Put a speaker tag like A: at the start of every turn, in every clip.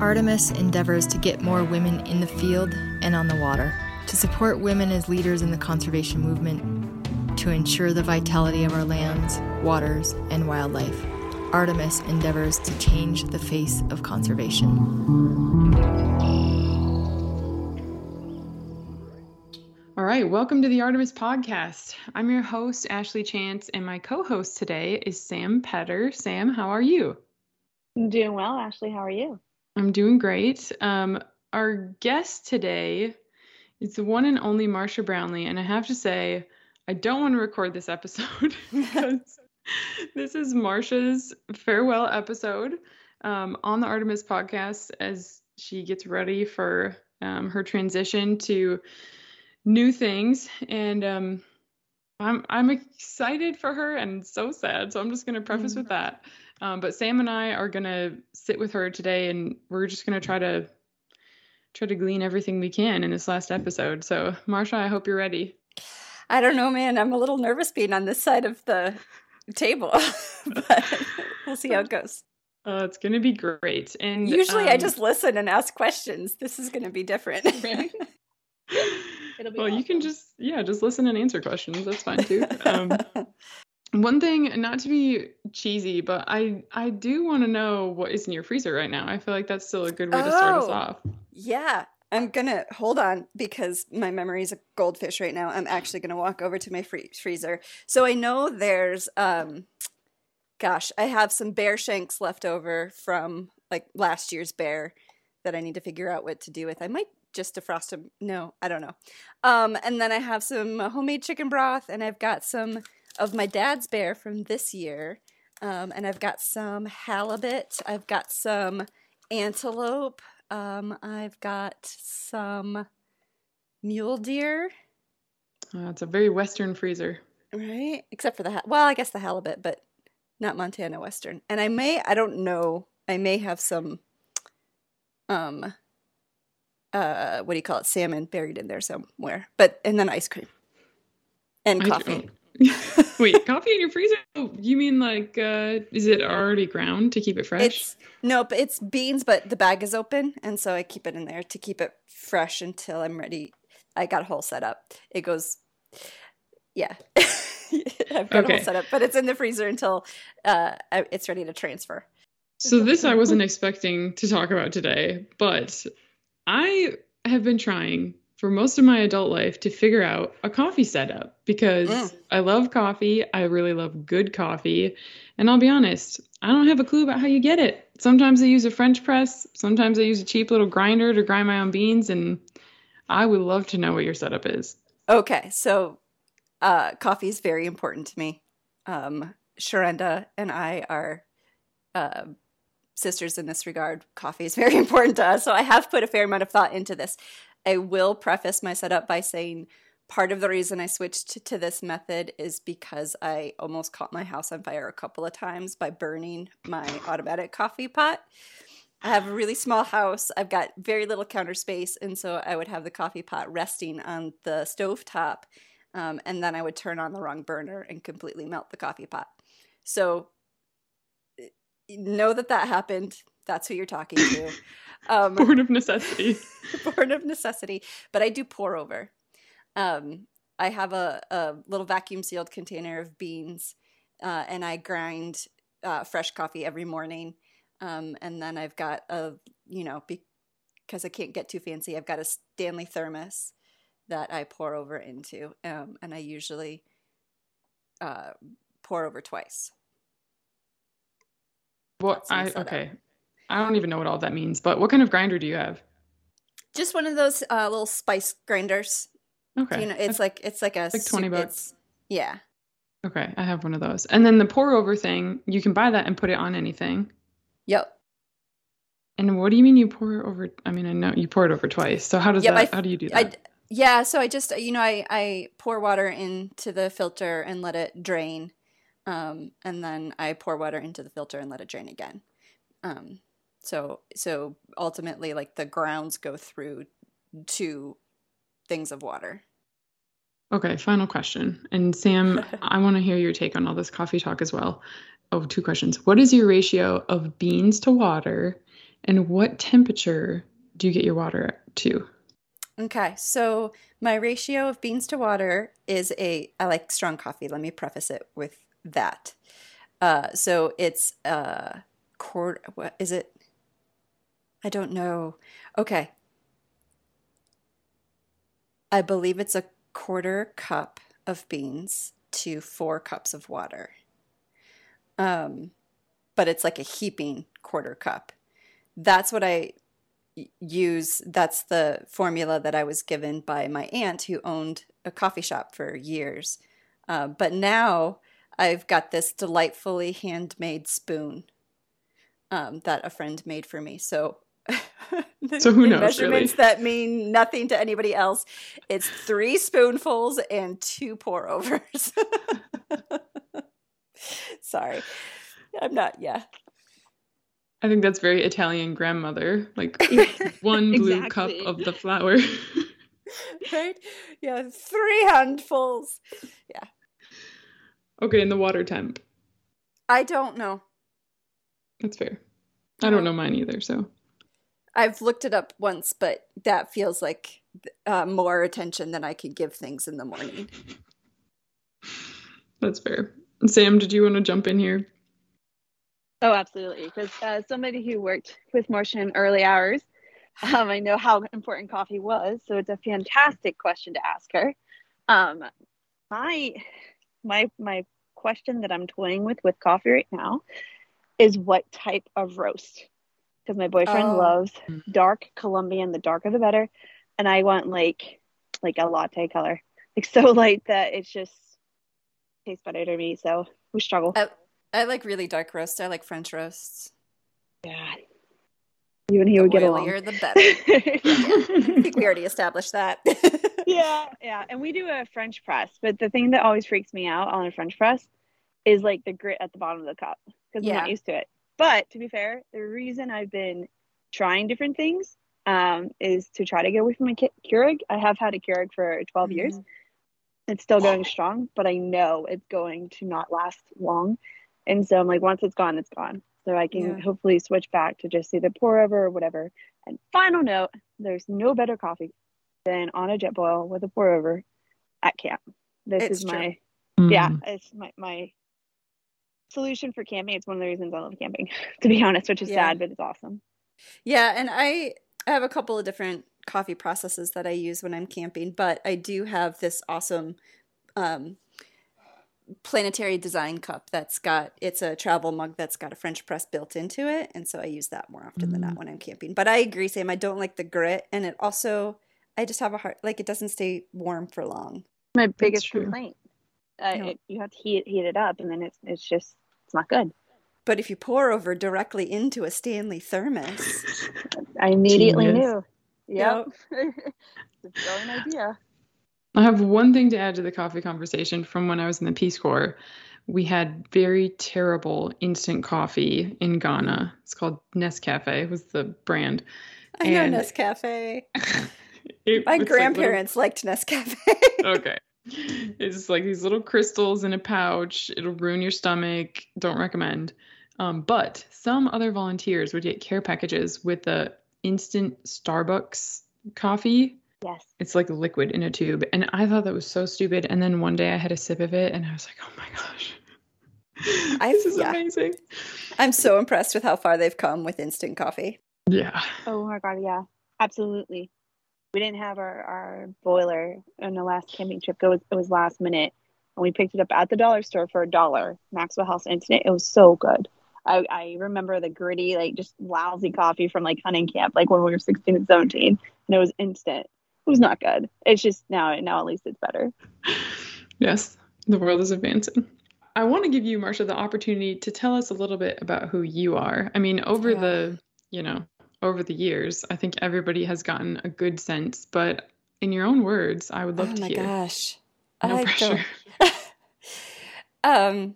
A: Artemis endeavors to get more women in the field and on the water, to support women as leaders in the conservation movement, to ensure the vitality of our lands, waters, and wildlife. Artemis endeavors to change the face of conservation.
B: All right, welcome to the Artemis Podcast. I'm your host, Ashley Chance, and my co host today is Sam Petter. Sam, how are you?
C: I'm doing well, Ashley. How are you?
B: I'm doing great. Um, our guest today is the one and only Marcia Brownlee, and I have to say, I don't want to record this episode because this is Marcia's farewell episode um, on the Artemis podcast as she gets ready for um, her transition to new things. And um, I'm I'm excited for her and so sad. So I'm just gonna preface mm with that. Um, but Sam and I are gonna sit with her today, and we're just gonna try to try to glean everything we can in this last episode. So Marcia, I hope you're ready.
D: I don't know, man. I'm a little nervous being on this side of the table, but we'll see how it goes.
B: Uh, it's gonna be great. And
D: usually um, I just listen and ask questions. This is gonna be different.
B: It'll be well, awesome. you can just yeah, just listen and answer questions. That's fine too. Um, one thing, not to be cheesy, but I I do want to know what is in your freezer right now. I feel like that's still a good way oh, to start us oh, off.
D: Yeah, I'm gonna hold on because my memory is a goldfish right now. I'm actually gonna walk over to my free- freezer. So I know there's um, gosh, I have some bear shanks left over from like last year's bear that I need to figure out what to do with. I might just defrost them. No, I don't know. Um, and then I have some homemade chicken broth, and I've got some of my dad's bear from this year. Um, and I've got some halibut. I've got some antelope. Um, I've got some mule deer.
B: Uh, it's a very western freezer.
D: Right? Except for the, ha- well, I guess the halibut, but not Montana Western. And I may, I don't know, I may have some, um, uh, what do you call it, salmon buried in there somewhere. But, and then ice cream and coffee.
B: Wait, coffee in your freezer? Oh, you mean like uh is it already ground to keep it fresh?
D: It's nope, it's beans, but the bag is open, and so I keep it in there to keep it fresh until I'm ready. I got a whole setup. It goes, yeah. I've got okay. a whole setup, but it's in the freezer until uh it's ready to transfer.
B: So this I wasn't expecting to talk about today, but I have been trying for most of my adult life to figure out a coffee setup because mm. I love coffee. I really love good coffee. And I'll be honest, I don't have a clue about how you get it. Sometimes I use a French press, sometimes I use a cheap little grinder to grind my own beans. And I would love to know what your setup is.
D: Okay. So, uh, coffee is very important to me. Um, Sharenda and I are uh, sisters in this regard. Coffee is very important to us. So I have put a fair amount of thought into this. I will preface my setup by saying part of the reason I switched to this method is because I almost caught my house on fire a couple of times by burning my automatic coffee pot. I have a really small house. I've got very little counter space, and so I would have the coffee pot resting on the stove top, um, and then I would turn on the wrong burner and completely melt the coffee pot. So know that that happened. That's who you're talking to.
B: Um, born of necessity.
D: born of necessity. But I do pour over. Um, I have a, a little vacuum sealed container of beans, uh, and I grind uh, fresh coffee every morning. Um, and then I've got a, you know, because I can't get too fancy, I've got a Stanley thermos that I pour over into. Um, and I usually uh, pour over twice.
B: Well, I, okay. I don't even know what all that means, but what kind of grinder do you have?
D: Just one of those uh, little spice grinders. Okay. You know, it's like it's like a
B: like twenty bucks.
D: yeah.
B: Okay, I have one of those. And then the pour over thing, you can buy that and put it on anything.
D: Yep.
B: And what do you mean you pour over? I mean, I know you pour it over twice. So how does yep, that? I, how do you do that? I,
D: yeah, so I just you know I I pour water into the filter and let it drain, um, and then I pour water into the filter and let it drain again. Um, so so ultimately like the grounds go through two things of water.
B: Okay, final question. And Sam, I want to hear your take on all this coffee talk as well. Oh, two questions. What is your ratio of beans to water? And what temperature do you get your water to?
D: Okay, so my ratio of beans to water is a. I like strong coffee. Let me preface it with that. Uh, so it's a quarter. What is it? I don't know. Okay, I believe it's a quarter cup of beans to four cups of water. Um, but it's like a heaping quarter cup. That's what I use. That's the formula that I was given by my aunt who owned a coffee shop for years. Uh, but now I've got this delightfully handmade spoon um, that a friend made for me. So
B: so who knows?
D: Measurements
B: really?
D: that mean nothing to anybody else. It's three spoonfuls and two pour overs. Sorry, I'm not. Yeah,
B: I think that's very Italian grandmother. Like one blue cup of the flour.
D: right? Yeah, three handfuls. Yeah.
B: Okay, and the water temp.
D: I don't know.
B: That's fair. I don't know mine either, so.
D: I've looked it up once, but that feels like uh, more attention than I could give things in the morning.
B: That's fair. Sam, did you want to jump in here?
C: Oh, absolutely. Because uh, somebody who worked with Marcia in early hours, um, I know how important coffee was. So it's a fantastic question to ask her. Um, my my my question that I'm toying with with coffee right now is what type of roast because my boyfriend oh. loves mm. dark Colombian. The darker the better, and I want like like a latte color, like so light that it's just tastes better to me. So we struggle.
D: I, I like really dark roast. I like French roasts.
C: Yeah. You and he the would get along.
D: the better. I think we already established that.
C: yeah, yeah. And we do a French press, but the thing that always freaks me out on a French press is like the grit at the bottom of the cup because yeah. I'm not used to it. But to be fair, the reason I've been trying different things um, is to try to get away from my Keurig. I have had a Keurig for 12 mm-hmm. years. It's still going strong, but I know it's going to not last long. And so I'm like, once it's gone, it's gone. So I can yeah. hopefully switch back to just either pour over or whatever. And final note, there's no better coffee than on a Jetboil with a pour over at camp. This it's is true. my mm. yeah, it's my my solution for camping. It's one of the reasons I love camping, to be honest, which is yeah. sad, but it's awesome.
D: Yeah, and I I have a couple of different coffee processes that I use when I'm camping, but I do have this awesome um, planetary design cup that's got it's a travel mug that's got a French press built into it, and so I use that more often mm. than not mm. when I'm camping. But I agree, Sam. I don't like the grit, and it also I just have a heart like it doesn't stay warm for long.
C: My biggest complaint. Uh, no. it, you have to heat heat it up, and then it's it's just it's not good.
D: But if you pour over directly into a Stanley thermos,
C: I immediately Genius. knew. Yep, yep. it's a brilliant idea.
B: I have one thing to add to the coffee conversation from when I was in the Peace Corps. We had very terrible instant coffee in Ghana. It's called Nescafe was the brand.
D: I and know Nescafe. My grandparents like little... liked Nescafe.
B: okay. It's like these little crystals in a pouch. It'll ruin your stomach. Don't recommend. Um, but some other volunteers would get care packages with the instant Starbucks coffee.
C: Yes.
B: It's like liquid in a tube. And I thought that was so stupid. And then one day I had a sip of it and I was like, oh my gosh. I, this is yeah. amazing.
D: I'm so impressed with how far they've come with instant coffee.
B: Yeah.
C: Oh my god, yeah. Absolutely we didn't have our, our boiler on the last camping trip. It was, it was last minute. And we picked it up at the dollar store for a dollar. Maxwell House Instant. It was so good. I, I remember the gritty, like just lousy coffee from like hunting camp, like when we were 16 and 17. And it was instant. It was not good. It's just now, now at least it's better.
B: Yes, the world is advancing. I want to give you, Marcia, the opportunity to tell us a little bit about who you are. I mean, over yeah. the, you know, over the years. I think everybody has gotten a good sense, but in your own words, I would love
D: oh
B: to hear.
D: Oh my gosh.
B: No I pressure.
D: um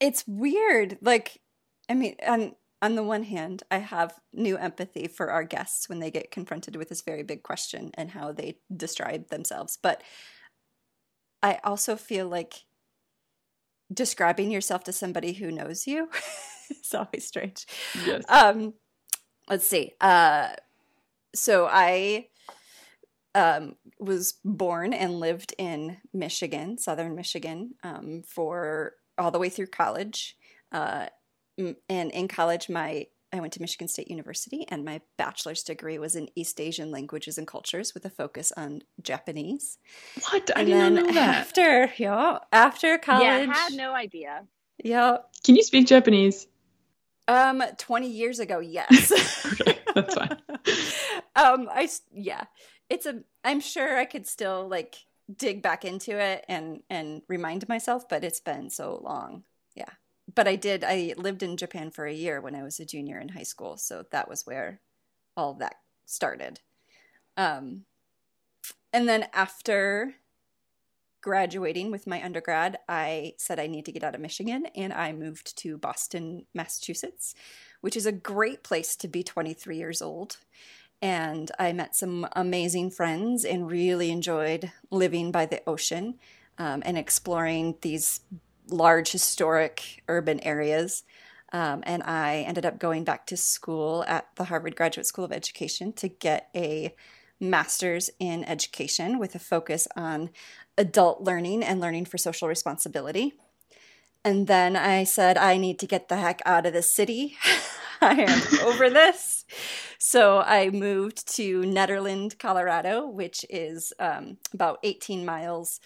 D: it's weird. Like I mean, on on the one hand, I have new empathy for our guests when they get confronted with this very big question and how they describe themselves. But I also feel like describing yourself to somebody who knows you is always strange.
B: Yes.
D: Um let's see. Uh, so I um, was born and lived in Michigan, southern Michigan, um, for all the way through college. Uh, and in college, my I went to Michigan State University, and my bachelor's degree was in East Asian languages and cultures with a focus on Japanese.
B: What? I and did not know that.
D: After, yeah, after college, yeah,
C: I had no idea.
D: Yeah.
B: Can you speak Japanese?
D: Um, twenty years ago, yes.
B: okay, that's fine.
D: um, I yeah, it's a. I'm sure I could still like dig back into it and and remind myself, but it's been so long. Yeah but I did. I lived in Japan for a year when I was a junior in high school, so that was where all that started. Um, and then after graduating with my undergrad, I said I need to get out of Michigan, and I moved to Boston, Massachusetts, which is a great place to be 23 years old. And I met some amazing friends and really enjoyed living by the ocean um, and exploring these large historic urban areas. Um, and I ended up going back to school at the Harvard Graduate School of Education to get a master's in education with a focus on adult learning and learning for social responsibility. And then I said, I need to get the heck out of the city. I am over this. So I moved to Nederland, Colorado, which is um, about 18 miles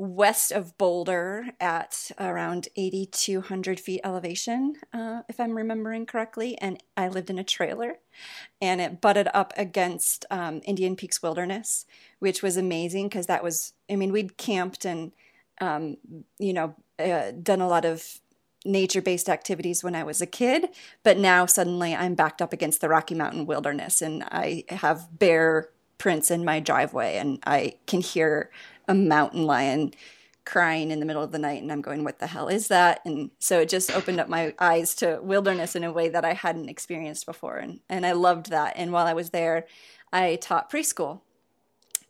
D: west of Boulder at around 8,200 feet elevation, uh, if I'm remembering correctly. And I lived in a trailer and it butted up against um, Indian Peaks Wilderness, which was amazing because that was, I mean, we'd camped and, um, you know, uh, done a lot of nature based activities when I was a kid, but now suddenly I'm backed up against the Rocky Mountain wilderness and I have bear prints in my driveway and I can hear a mountain lion crying in the middle of the night and I'm going what the hell is that? And so it just opened up my eyes to wilderness in a way that I hadn't experienced before. And and I loved that. And while I was there I taught preschool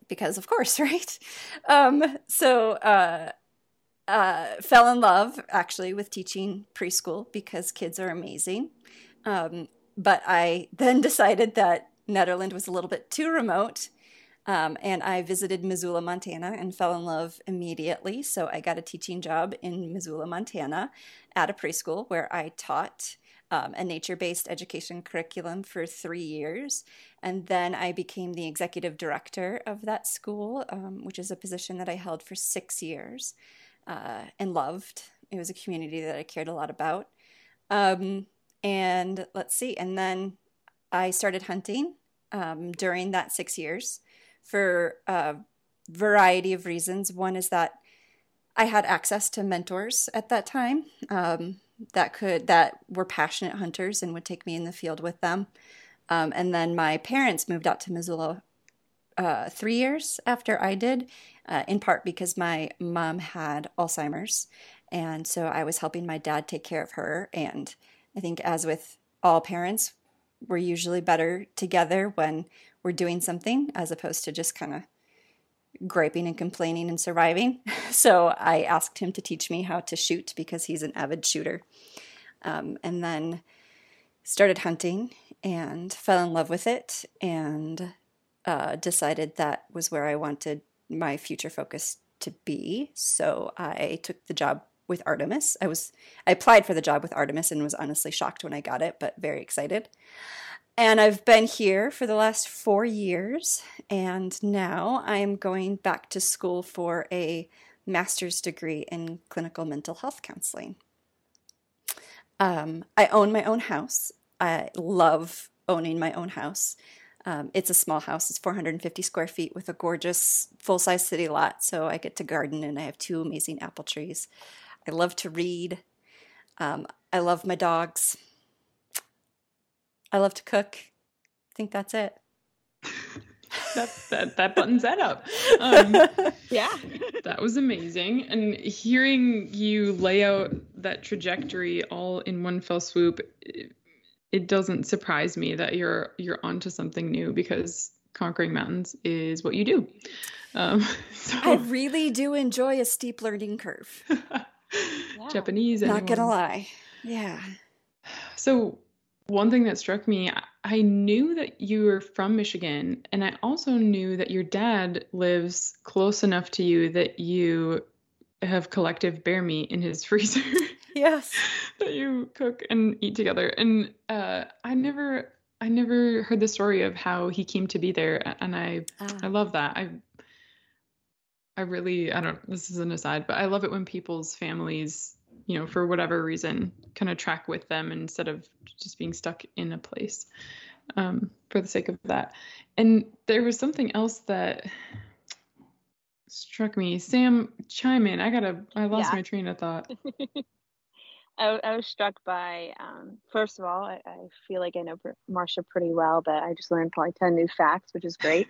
D: because of course right? Um, so uh, uh, fell in love actually with teaching preschool because kids are amazing. Um, but I then decided that Nederland was a little bit too remote um, and I visited Missoula, Montana, and fell in love immediately. So I got a teaching job in Missoula, Montana, at a preschool where I taught um, a nature based education curriculum for three years. And then I became the executive director of that school, um, which is a position that I held for six years uh, and loved. It was a community that I cared a lot about. Um, and let's see, and then I started hunting um, during that six years for a variety of reasons. One is that I had access to mentors at that time um, that could that were passionate hunters and would take me in the field with them. Um, and then my parents moved out to Missoula uh, three years after I did, uh, in part because my mom had Alzheimer's, and so I was helping my dad take care of her. And I think, as with all parents, we're usually better together when we're doing something as opposed to just kind of griping and complaining and surviving. So I asked him to teach me how to shoot because he's an avid shooter. Um, and then started hunting and fell in love with it and uh, decided that was where I wanted my future focus to be. So I took the job with Artemis. I was I applied for the job with Artemis and was honestly shocked when I got it, but very excited. And I've been here for the last four years, and now I'm going back to school for a master's degree in clinical mental health counseling. Um, I own my own house. I love owning my own house. Um, it's a small house, it's 450 square feet with a gorgeous full size city lot. So I get to garden and I have two amazing apple trees. I love to read. Um, I love my dogs. I love to cook. I think that's it.
B: that, that that buttons that up. Um,
C: yeah,
B: that was amazing. And hearing you lay out that trajectory all in one fell swoop, it, it doesn't surprise me that you're you're onto something new because conquering mountains is what you do. Um,
D: so. I really do enjoy a steep learning curve.
B: yeah. Japanese,
D: not gonna lie. Yeah.
B: So one thing that struck me I knew that you were from Michigan, and I also knew that your dad lives close enough to you that you have collective bear meat in his freezer.
D: Yes.
B: that you cook and eat together. And uh, I never I never heard the story of how he came to be there and I ah. I love that. I I really I don't this is an aside, but I love it when people's families, you know, for whatever reason, kind of track with them instead of just being stuck in a place. Um, for the sake of that. And there was something else that struck me. Sam, chime in. I gotta I lost yeah. my train of thought.
C: I, I was struck by, um, first of all, I, I, feel like I know Marcia pretty well, but I just learned probably 10 new facts, which is great.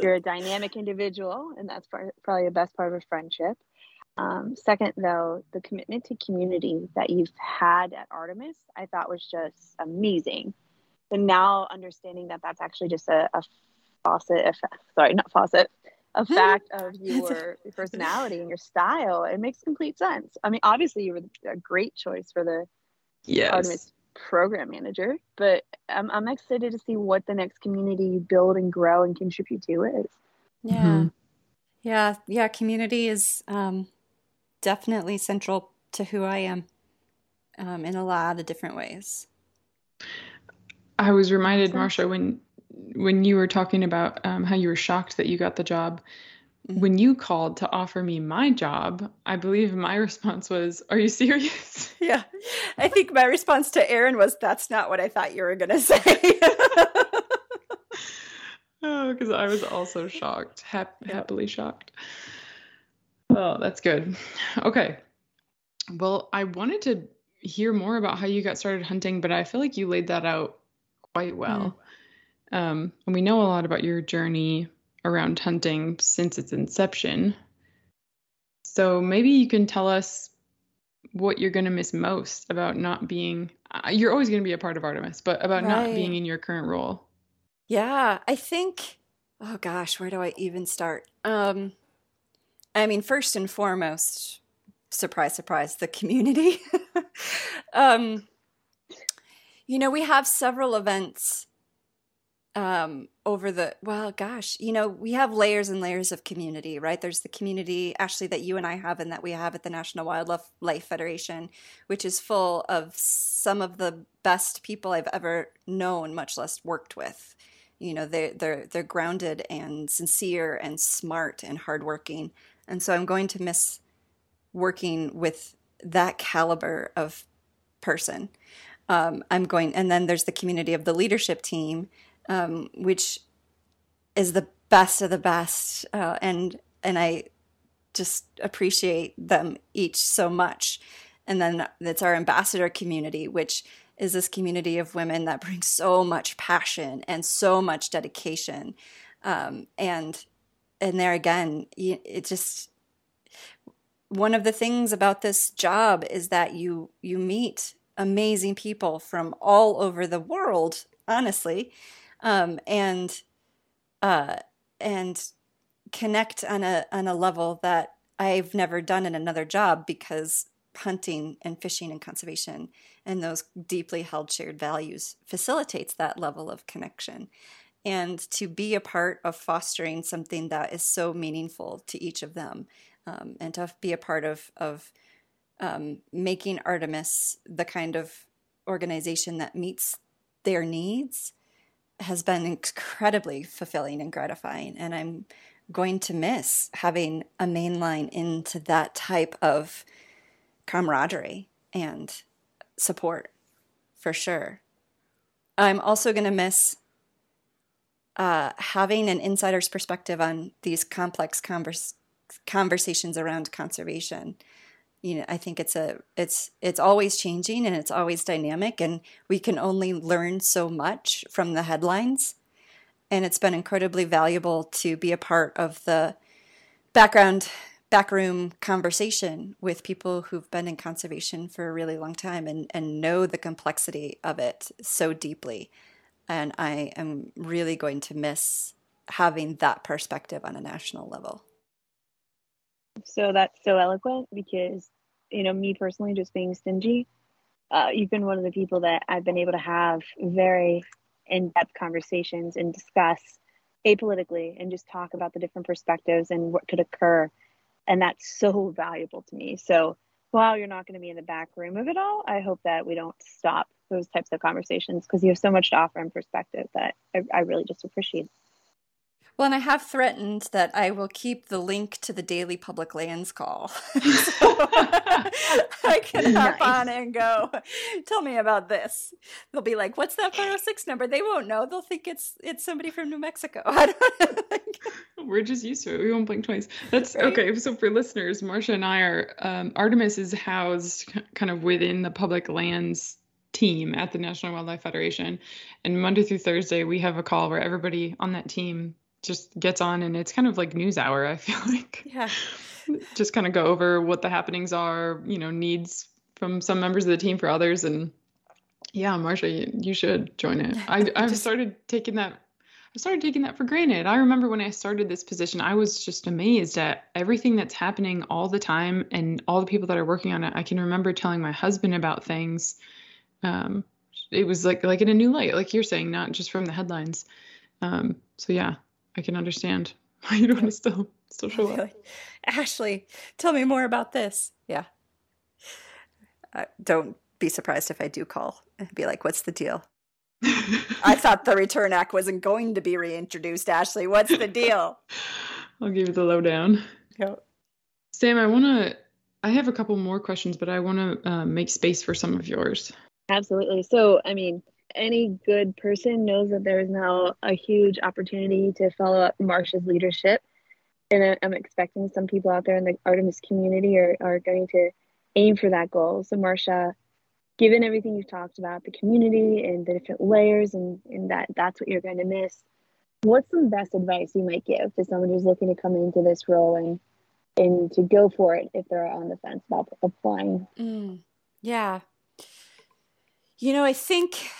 C: You're a dynamic individual, and that's probably the best part of a friendship. Um, second, though, the commitment to community that you've had at Artemis, I thought was just amazing. And now understanding that that's actually just a, a faucet, sorry, not faucet, a fact of your personality and your style. It makes complete sense. I mean, obviously, you were a great choice for the
B: yes. Artemis
C: program manager, but I'm, I'm excited to see what the next community you build and grow and contribute to is.
D: Yeah. Mm-hmm. Yeah. Yeah. Community is um, definitely central to who I am um, in a lot of different ways.
B: I was reminded, Marcia, when when you were talking about um, how you were shocked that you got the job, mm-hmm. when you called to offer me my job, I believe my response was, Are you serious?
D: Yeah. I think my response to Aaron was, That's not what I thought you were going to say.
B: oh, because I was also shocked, hap- happily shocked. Oh, that's good. Okay. Well, I wanted to hear more about how you got started hunting, but I feel like you laid that out quite well. Mm. Um, and we know a lot about your journey around hunting since its inception. So maybe you can tell us what you're going to miss most about not being, uh, you're always going to be a part of Artemis, but about right. not being in your current role.
D: Yeah, I think, oh gosh, where do I even start? Um, I mean, first and foremost, surprise, surprise, the community. um, you know, we have several events um, over the well gosh you know we have layers and layers of community right? There's the community actually that you and i have and that we have at the national wildlife federation which is full of some of the best people i've ever known much less worked with. You know they they're they're grounded and sincere and smart and hardworking and so i'm going to miss working with that caliber of person um, i'm going and then there's the community of the leadership team um, which is the best of the best, uh, and and I just appreciate them each so much. And then it's our ambassador community, which is this community of women that brings so much passion and so much dedication. Um, and and there again, it just one of the things about this job is that you you meet amazing people from all over the world, honestly, um, and uh, and connect on a on a level that I've never done in another job because hunting and fishing and conservation and those deeply held shared values facilitates that level of connection and to be a part of fostering something that is so meaningful to each of them um, and to be a part of of um, making artemis the kind of organization that meets their needs has been incredibly fulfilling and gratifying. And I'm going to miss having a main line into that type of camaraderie and support for sure. I'm also going to miss uh, having an insider's perspective on these complex converse, conversations around conservation. You know i think it's a it's it's always changing and it's always dynamic and we can only learn so much from the headlines. And it's been incredibly valuable to be a part of the background backroom conversation with people who've been in conservation for a really long time and, and know the complexity of it so deeply and i am really going to miss having that perspective on a national level.
C: So that's so eloquent because you know, me personally, just being stingy, uh, you've been one of the people that I've been able to have very in-depth conversations and discuss apolitically and just talk about the different perspectives and what could occur. And that's so valuable to me. So while you're not going to be in the back room of it all i hope that we don't stop those types of conversations because you have so much to offer in perspective that I, I really just appreciate
D: well, and I have threatened that I will keep the link to the daily public lands call. so I can hop nice. on and go, tell me about this. They'll be like, what's that 406 number? They won't know. They'll think it's it's somebody from New Mexico.
B: We're just used to it. We won't blink twice. That's right? okay. So for listeners, Marcia and I are, um, Artemis is housed kind of within the public lands team at the National Wildlife Federation. And Monday through Thursday, we have a call where everybody on that team just gets on and it's kind of like news hour i feel like.
D: Yeah.
B: Just kind of go over what the happenings are you know needs from some members of the team for others. And yeah marcia you, you should join it. I i've started taking that i started taking that for granted. I remember when i started this position i was just amazed at everything that's happening all the time and all the people that are working on it. I can remember telling my husband about things um it was like like in a new light like you're saying not just from the headlines um so yeah I can understand why you don't want to still still show up.
D: Ashley, tell me more about this. Yeah. Uh, don't be surprised if I do call and be like, "What's the deal?" I thought the Return Act wasn't going to be reintroduced. Ashley, what's the deal?
B: I'll give you the lowdown.
D: Yep.
B: Sam, I want to. I have a couple more questions, but I want to uh, make space for some of yours.
C: Absolutely. So, I mean, any good person knows that there is now a huge opportunity to follow up Marcia's leadership. And I'm expecting some people out there in the Artemis community are, are going to aim for that goal. So, Marcia, given everything you've talked about, the community and the different layers, and, and that that's what you're going to miss, what's some best advice you might give to someone who's looking to come into this role and and to go for it if they're on the fence about applying?
D: Mm, yeah. You know, I think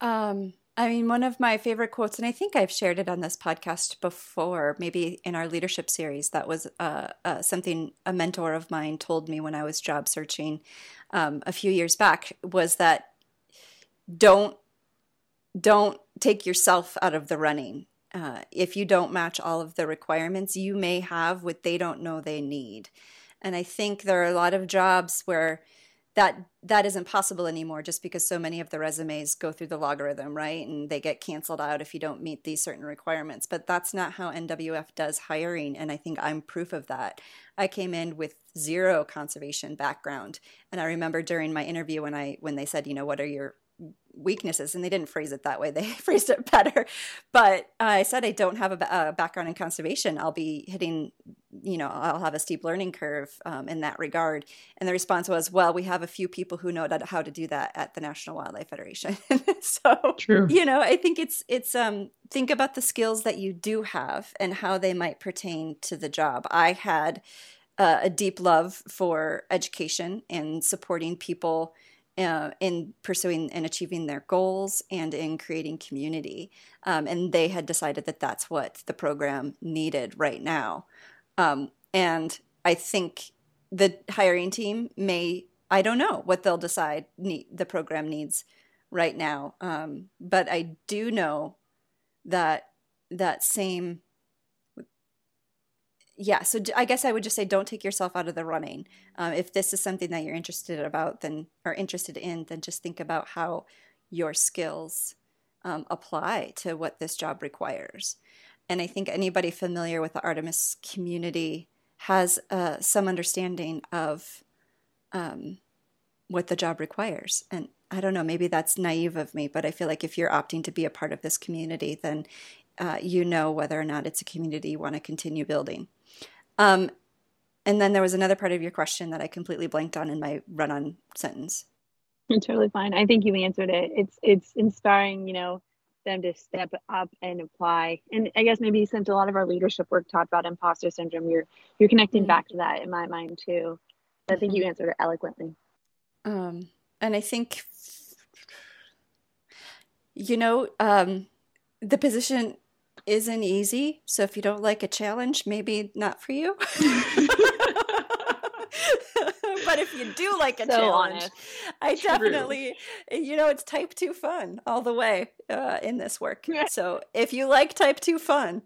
D: Um, I mean, one of my favorite quotes, and I think I've shared it on this podcast before, maybe in our leadership series. That was uh, uh, something a mentor of mine told me when I was job searching um, a few years back. Was that don't don't take yourself out of the running. Uh, if you don't match all of the requirements, you may have what they don't know they need. And I think there are a lot of jobs where that that isn't possible anymore just because so many of the resumes go through the logarithm right? And they get canceled out if you don't meet these certain requirements. But that's not how nwf does hiring. And i think i'm proof of that. I came in with zero conservation background. And i remember during my interview when i when they said you know what are your weaknesses? And they didn't phrase it that way. They phrased it better. But uh, i said i don't have a, a, background in conservation. I'll be hitting you know i'll have a steep learning curve um, in that regard and the response was well we have a few people who know how to do that at the national wildlife federation so
B: True.
D: you know i think it's it's um think about the skills that you do have and how they might pertain to the job i had uh, a deep love for education and supporting people uh, in pursuing and achieving their goals and in creating community. Um, and they had decided that that's what the program needed right now. Um, and I think the hiring team may, I don't know what they'll decide need, the program needs right now. Um, but I do know that that same yeah so i guess i would just say don't take yourself out of the running um, if this is something that you're interested about then or interested in then just think about how your skills um, apply to what this job requires and i think anybody familiar with the artemis community has uh, some understanding of um, what the job requires and i don't know maybe that's naive of me but i feel like if you're opting to be a part of this community then uh, you know whether or not it's a community you want to continue building um, and then there was another part of your question that I completely blanked on in my run-on sentence.
C: It's totally fine. I think you answered it. It's it's inspiring, you know, them to step up and apply. And I guess maybe since a lot of our leadership work talked about imposter syndrome, you're you're connecting mm-hmm. back to that in my mind too. I think you mm-hmm. answered it eloquently.
D: Um, and I think, you know, um, the position isn't easy. So if you don't like a challenge, maybe not for you. but but if you do like a so challenge, honest. I True. definitely, you know, it's type two fun all the way uh, in this work. so if you like type two fun,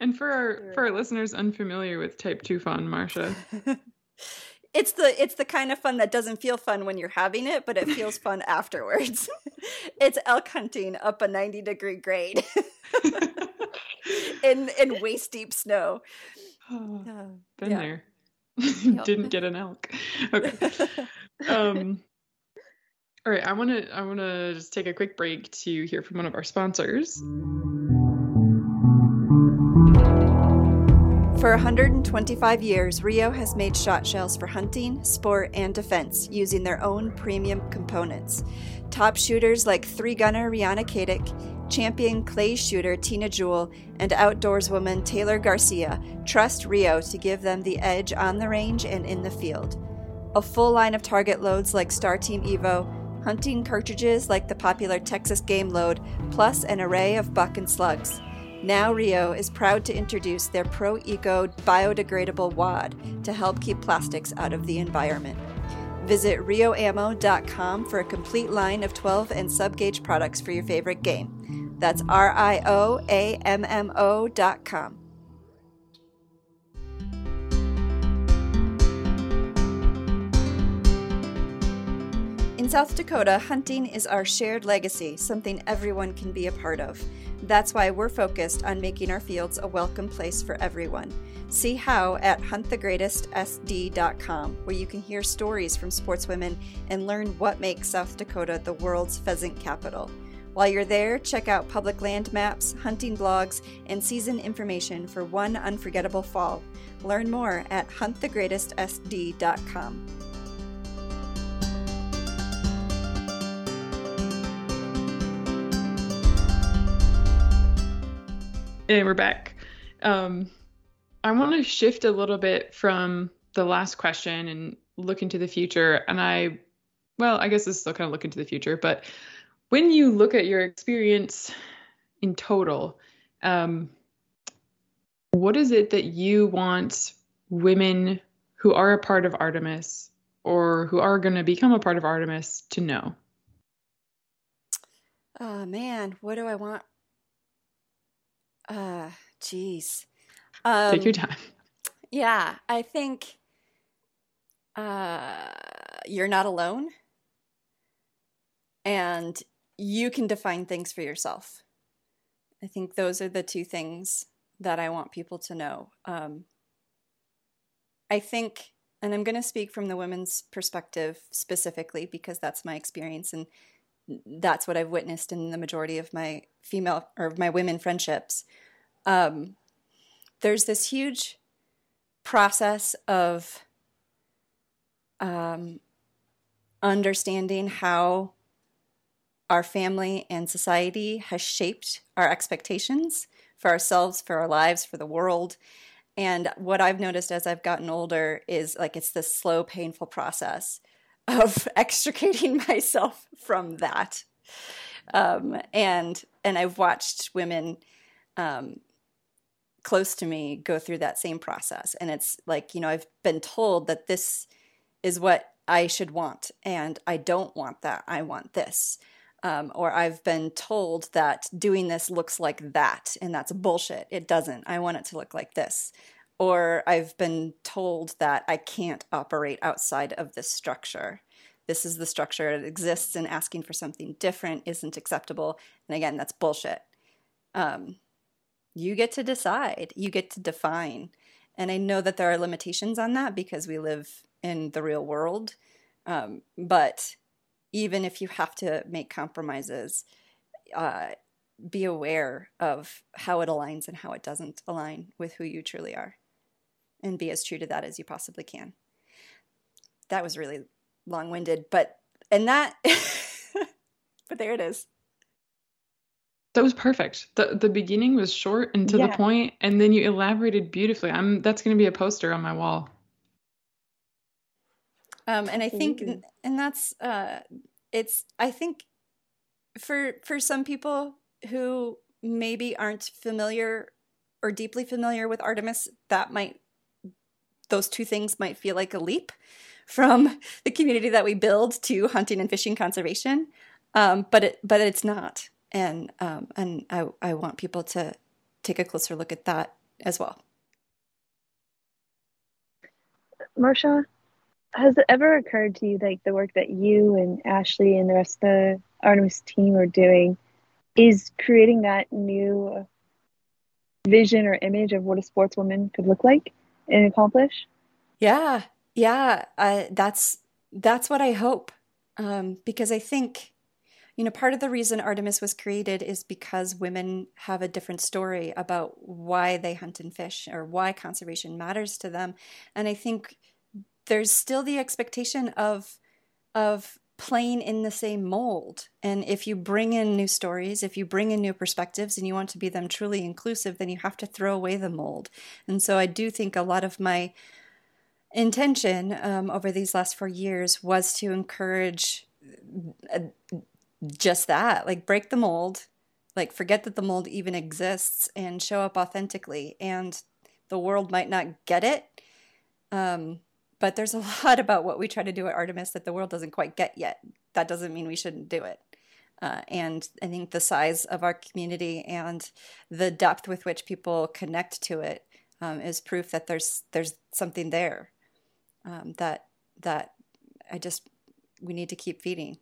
B: and for our for our listeners unfamiliar with type two fun, Marcia.
D: it's the it's the kind of fun that doesn't feel fun when you're having it, but it feels fun afterwards. it's elk hunting up a 90 degree grade in in waist deep snow.
B: Oh, been yeah. there. Didn't get an elk. Okay. Um, all right, I want to I want to just take a quick break to hear from one of our sponsors.
D: For 125 years, Rio has made shot shells for hunting, sport, and defense using their own premium components. Top shooters like three gunner Rihanna Kadick, champion clay shooter Tina Jewell, and outdoorswoman Taylor Garcia trust Rio to give them the edge on the range and in the field. A full line of target loads like Star Team Evo, hunting cartridges like the popular Texas Game Load, plus an array of buck and slugs. Now Rio is proud to introduce their Pro Eco biodegradable wad to help keep plastics out of the environment. Visit rioammo.com for a complete line of 12 and sub gauge products for your favorite game. That's R I O A M M O dot com. In South Dakota, hunting is our shared legacy, something everyone can be a part of. That's why we're focused on making our fields a welcome place for everyone. See how at huntthegreatestsd.com, where you can hear stories from sportswomen and learn what makes South Dakota the world's pheasant capital. While you're there, check out public land maps, hunting blogs, and season information for one unforgettable fall. Learn more at huntthegreatestsd.com.
B: And we're back. Um, I want to shift a little bit from the last question and look into the future. And I, well, I guess this is still kind of look into the future, but when you look at your experience in total, um, what is it that you want women who are a part of Artemis or who are going to become a part of Artemis to know?
D: Oh man, what do I want uh, geez.
B: Um, Take your time.
D: Yeah, I think uh, you're not alone. And you can define things for yourself. I think those are the two things that I want people to know. Um, I think, and I'm going to speak from the women's perspective specifically because that's my experience and that's what I've witnessed in the majority of my female or my women friendships. Um, there's this huge process of um, understanding how our family and society has shaped our expectations for ourselves, for our lives, for the world. And what I've noticed as I've gotten older is like it's this slow, painful process of extricating myself from that. Um, and and I've watched women um, close to me go through that same process, and it's like you know I've been told that this is what I should want, and I don't want that. I want this. Um, or I've been told that doing this looks like that, and that's bullshit. It doesn't. I want it to look like this or I've been told that I can't operate outside of this structure. This is the structure, it exists, and asking for something different isn't acceptable. And again, that's bullshit. Um, you get to decide, you get to define. And I know that there are limitations on that because we live in the real world. Um, but even if you have to make compromises, uh, be aware of how it aligns and how it doesn't align with who you truly are and be as true to that as you possibly can. That was really long winded, but, and that, but there it is.
B: That was perfect. The the beginning was short and to yeah. the point, and then you elaborated beautifully. I'm that's going to be a poster on my wall.
D: Um, and I think, and that's, uh, it's. I think, for for some people who maybe aren't familiar or deeply familiar with Artemis, that might those two things might feel like a leap from the community that we build to hunting and fishing conservation, um, but it but it's not, and um, and I I want people to take a closer look at that as well.
C: Marcia, has it ever occurred to you like the work that you and Ashley and the rest of the Artemis team are doing is creating that new vision or image of what a sportswoman could look like and accomplish?
D: Yeah, yeah, uh, that's that's what I hope um, because I think you know part of the reason Artemis was created is because women have a different story about why they hunt and fish or why conservation matters to them, and I think there's still the expectation of of playing in the same mold. And if you bring in new stories, if you bring in new perspectives and you want to be them truly inclusive, then you have to throw away the mold. And so I do think a lot of my intention um, over these last four years was to encourage uh, just that like break the mold like forget that the mold even exists and show up authentically and the world might not get it um, but there's a lot about what we try to do at Artemis that the world doesn't quite get yet. That doesn't mean we shouldn't do it. Uh, and I think the size of our community and the depth with which people connect to it um, is proof that there's there's something there um, that that I just we need to keep feeding.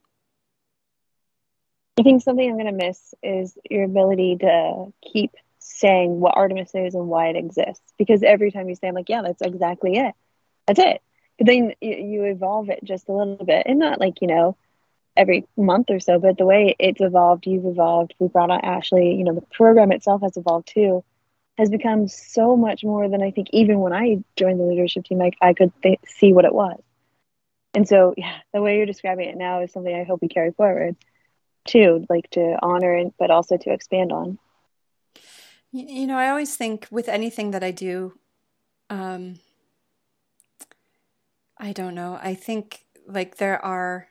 C: I think something I'm going to miss is your ability to keep saying what Artemis is and why it exists. Because every time you say, I'm like, yeah, that's exactly it. That's it but then you, evolve it just a little bit and not like you know every month or so but the way it's evolved you've evolved. We brought on ashley you know the program itself has evolved too has become so much more than i think even when i joined the leadership team like i could th- see what it was. And so yeah the way you're describing it now is something i hope we carry forward too like to honor and but also to expand on.
D: You know i always think with anything that i do um, I don't know. I think like there are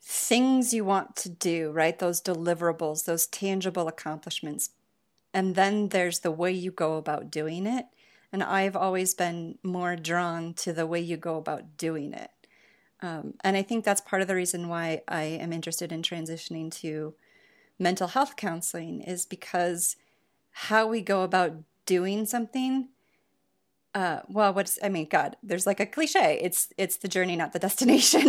D: things you want to do, right? Those deliverables, those tangible accomplishments. And then there's the way you go about doing it. And I've always been more drawn to the way you go about doing it. Um, and I think that's part of the reason why I am interested in transitioning to mental health counseling is because how we go about doing something uh, well, what's I mean, God, there's like a cliche. It's it's the journey, not the destination.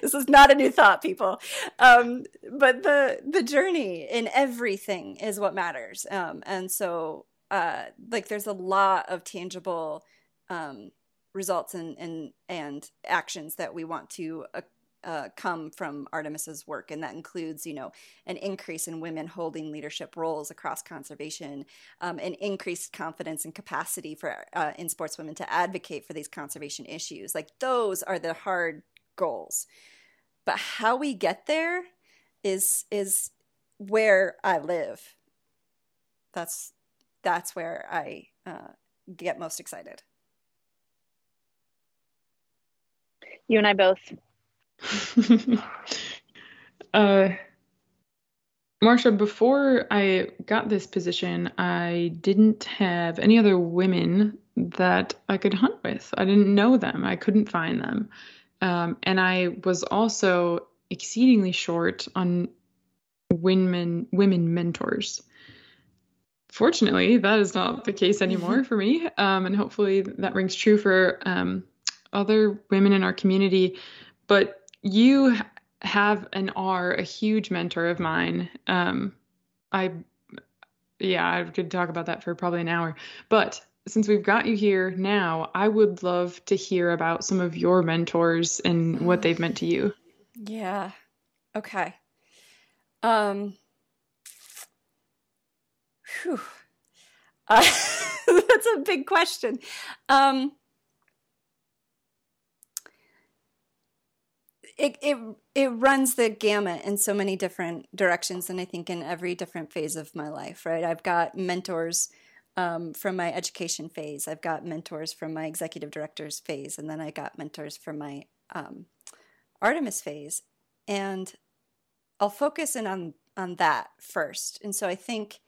D: this is not a new thought, people. Um, but the the journey in everything is what matters. Um, and so, uh, like, there's a lot of tangible um, results and and and actions that we want to uh, uh, come from Artemis's work, and that includes, you know, an increase in women holding leadership roles across conservation, um, an increased confidence and capacity for uh, in sportswomen to advocate for these conservation issues. Like those are the hard goals, but how we get there is is where I live. That's that's where I uh, get most excited.
C: You and I both.
B: uh, Marcia, before I got this position, I didn't have any other women that I could hunt with. I didn't know them. I couldn't find them. Um, and I was also exceedingly short on women women mentors. Fortunately, that is not the case anymore for me, um, and hopefully that rings true for um, other women in our community. But you have and are a huge mentor of mine. Um, I, yeah, I could talk about that for probably an hour. But since we've got you here now, I would love to hear about some of your mentors and what they've meant to you.
D: Yeah. Okay. Um. Whew. Uh, that's a big question. Um. It, it it runs the gamut in so many different directions and i think in every different phase of my life right i've got mentors um, from my education phase i've got mentors from my executive directors phase and then i got mentors from my um, artemis phase and i'll focus in on on that first and so i think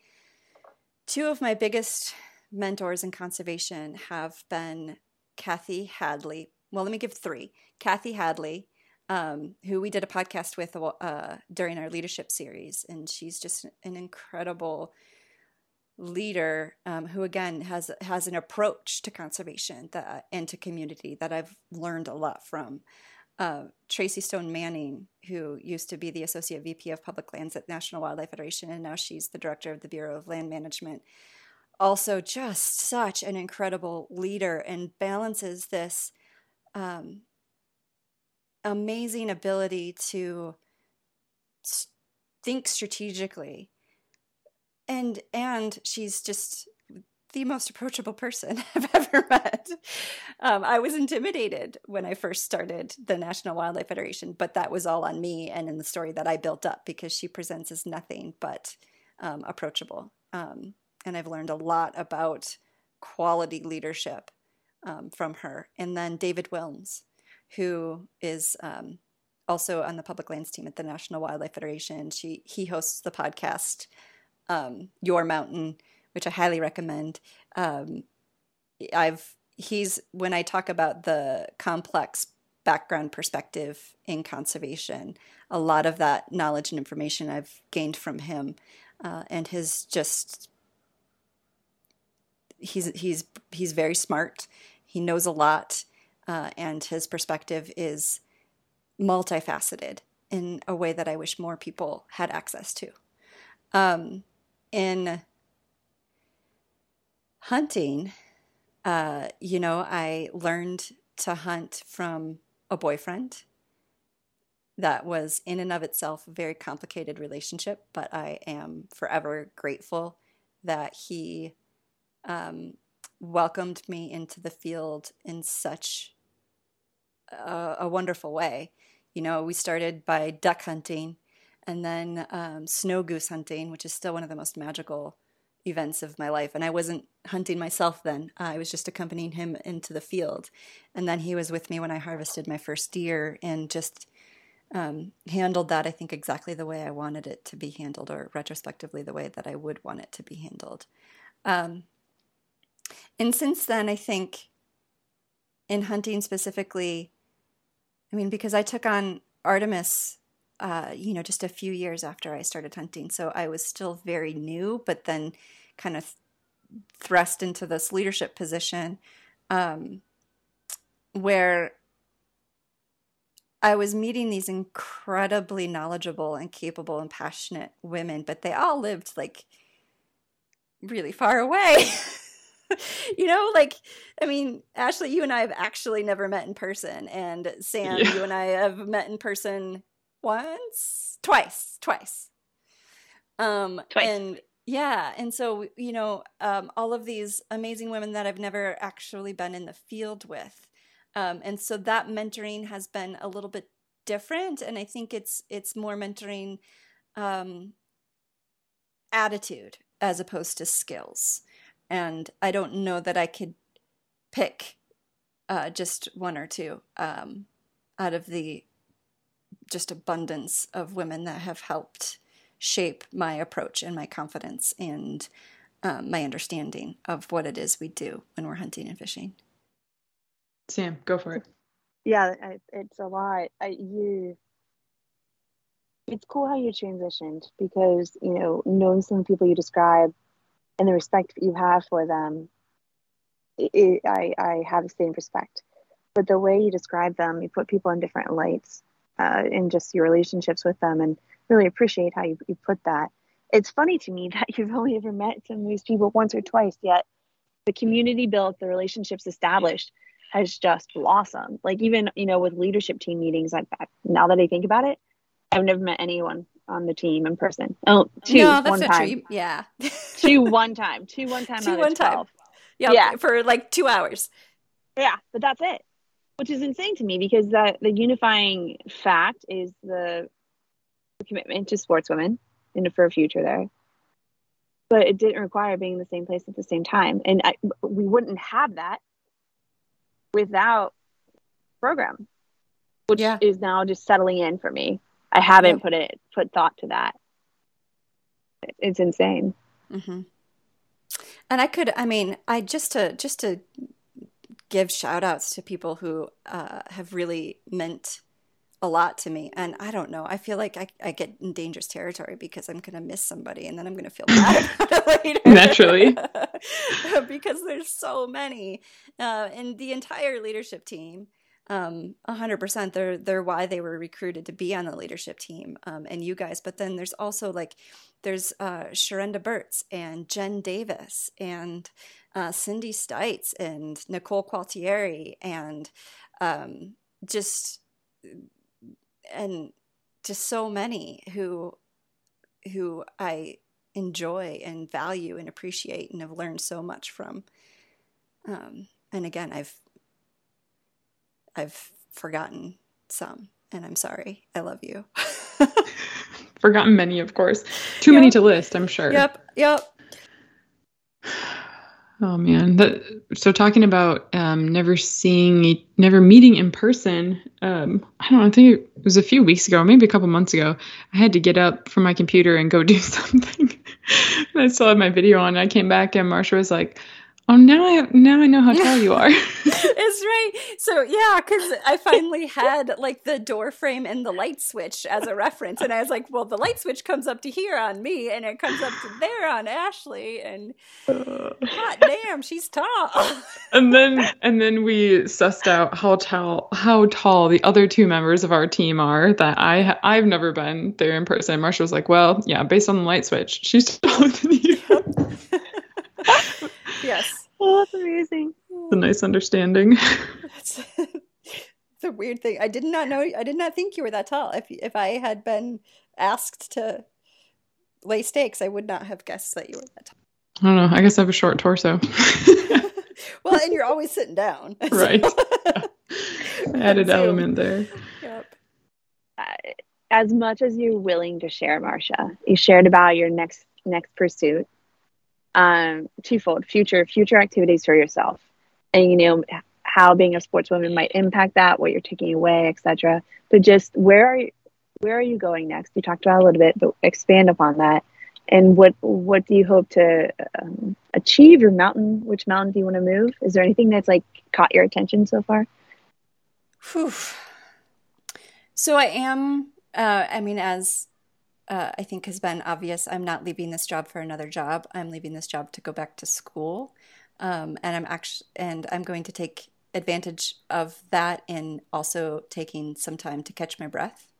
D: two of my biggest mentors in conservation have been Kathy Hadley. Well, let me give three. Kathy Hadley, um, who we did a podcast with uh, during our leadership series, and she's just an incredible leader um, who again has has an approach to conservation that, and to community that I've learned a lot from. Uh, Tracy Stone Manning, who used to be the Associate VP of Public Lands at National Wildlife Federation, and now she's the Director of the Bureau of Land Management. Also, just such an incredible leader and balances this um, amazing ability to think strategically and and she's just the most approachable person I've ever met. Um, I was intimidated when I first started the National Wildlife Federation, but that was all on me and in the story that I built up because she presents as nothing but um, approachable. Um, and I've learned a lot about quality leadership um, from her. And then David Willms, who is um, also on the public lands team at the National Wildlife Federation. She he hosts the podcast um, Your Mountain, which I highly recommend. Um, I've he's when I talk about the complex background perspective in conservation, a lot of that knowledge and information I've gained from him, uh, and his just he's he's he's very smart. He knows a lot, uh, and his perspective is multifaceted in a way that I wish more people had access to. Um, in hunting, uh, you know, I learned to hunt from a boyfriend. That was in and of itself a very complicated relationship, but I am forever grateful that he um, welcomed me into the field in such a, a, wonderful way. You know, we started by duck hunting and then um, snow goose hunting, which is still one of the most magical events of my life. And I wasn't hunting myself then, I was just accompanying him into the field. And then he was with me when I harvested my first deer and just um, handled that, I think, exactly the way I wanted it to be handled, or retrospectively, the way that I would want it to be handled. Um, and since then, I think in hunting specifically, I mean, because I took on Artemis uh, you know, just a few years after I started hunting. So I was still very new, but then kind of thrust into this leadership position um, where I was meeting these incredibly knowledgeable and capable and passionate women, but they all lived like really far away. you know, like, I mean, Ashley, you and I have actually never met in person. And Sam, yeah. you and I have met in person once, twice, twice. Um, twice. And yeah, and so you know, um, all of these amazing women that I've never actually been in the field with, um, and so that mentoring has been a little bit different, and I think it's it's more mentoring um, attitude as opposed to skills, and I don't know that I could pick uh, just one or two um, out of the just abundance of women that have helped shape my approach and my confidence and um, my understanding of what it is we do when we're hunting and fishing.
B: Sam, go for it.
C: Yeah, it's a lot. I, you, it's cool how you transitioned because you know knowing some of the people you describe and the respect you have for them. It, I I have the same respect, but the way you describe them, you put people in different lights uh, in just your relationships with them and really appreciate how you, you put that. It's funny to me that you've only ever met some of these people once or twice, yet the community built, the relationships established has just blossomed. Like even, you know, with leadership team meetings like that, now that I think about it, I've never met anyone on the team in person. Oh, two no, one time.
D: Yeah.
C: two one time. Two one time.
D: Two one time. Yep, yeah. For like two hours.
C: Yeah, but that's it which is insane to me because that the unifying fact is the, the commitment to sportswomen and for a future there. But it didn't require being in the same place at the same time, and I, we wouldn't have that without program, which yeah. is now just settling in for me. I haven't put it put thought to that. It's insane.
D: Mm-hmm. And I could, I mean, I just to just to give shout outs to people who uh, have really meant a lot to me. And I don't know, I feel like I, I get in dangerous territory because I'm going to miss somebody and then I'm going to feel bad about it later.
B: Naturally.
D: because there's so many. Uh, and the entire leadership team um 100% they're they're why they were recruited to be on the leadership team um and you guys. But then there's also like there's uh Sharenda Burtz and Jen Davis and uh, Cindy Stites and Nicole Qualtieri and um just and just so many who who I enjoy and value and appreciate and have learned so much from. Um and again I've I've forgotten some, and I'm sorry. I love you.
B: forgotten many, of course. Too yep. many to list, I'm sure.
D: Yep. Yep.
B: Oh man, that, so talking about um, never seeing, never meeting in person. Um, I don't know. I think it was a few weeks ago, maybe a couple months ago. I had to get up from my computer and go do something. and I still had my video on. I came back and Marcia was like, Oh, now I now I know how tall you are.
D: It's right. So yeah, because I finally had like the door frame and the light switch as a reference, and I was like, well, the light switch comes up to here on me, and it comes up to there on Ashley, and uh, hot damn, she's tall.
B: and then and then we sussed out how tall how tall the other two members of our team are. That I I've never been there in person. Marcia was like, well, yeah, based on the light switch, she's taller than you.
D: Yes.
C: Oh, that's amazing.
B: It's a nice understanding. That's
D: the weird thing. I did not know. I did not think you were that tall. If if I had been asked to lay stakes, I would not have guessed that you were that tall.
B: I don't know. I guess I have a short torso.
D: well, and you're always sitting down.
B: Right. Added element there.
C: Yep. Uh, as much as you're willing to share, Marcia, you shared about your next next pursuit um, twofold. Future future activities for yourself. And you know how being a sportswoman might impact that what you're taking away etc but just where are you where are you going next? You talked about a little bit but expand upon that. And what what do you hope to um, achieve? Your mountain which mountain do you want to move? Is there anything that's like caught your attention so far?
D: Whew. so i am uh, i mean as uh, I think has been obvious. I'm not leaving this job for another job. I'm leaving this job to go back to school, um, and I'm actually and I'm going to take advantage of that in also taking some time to catch my breath.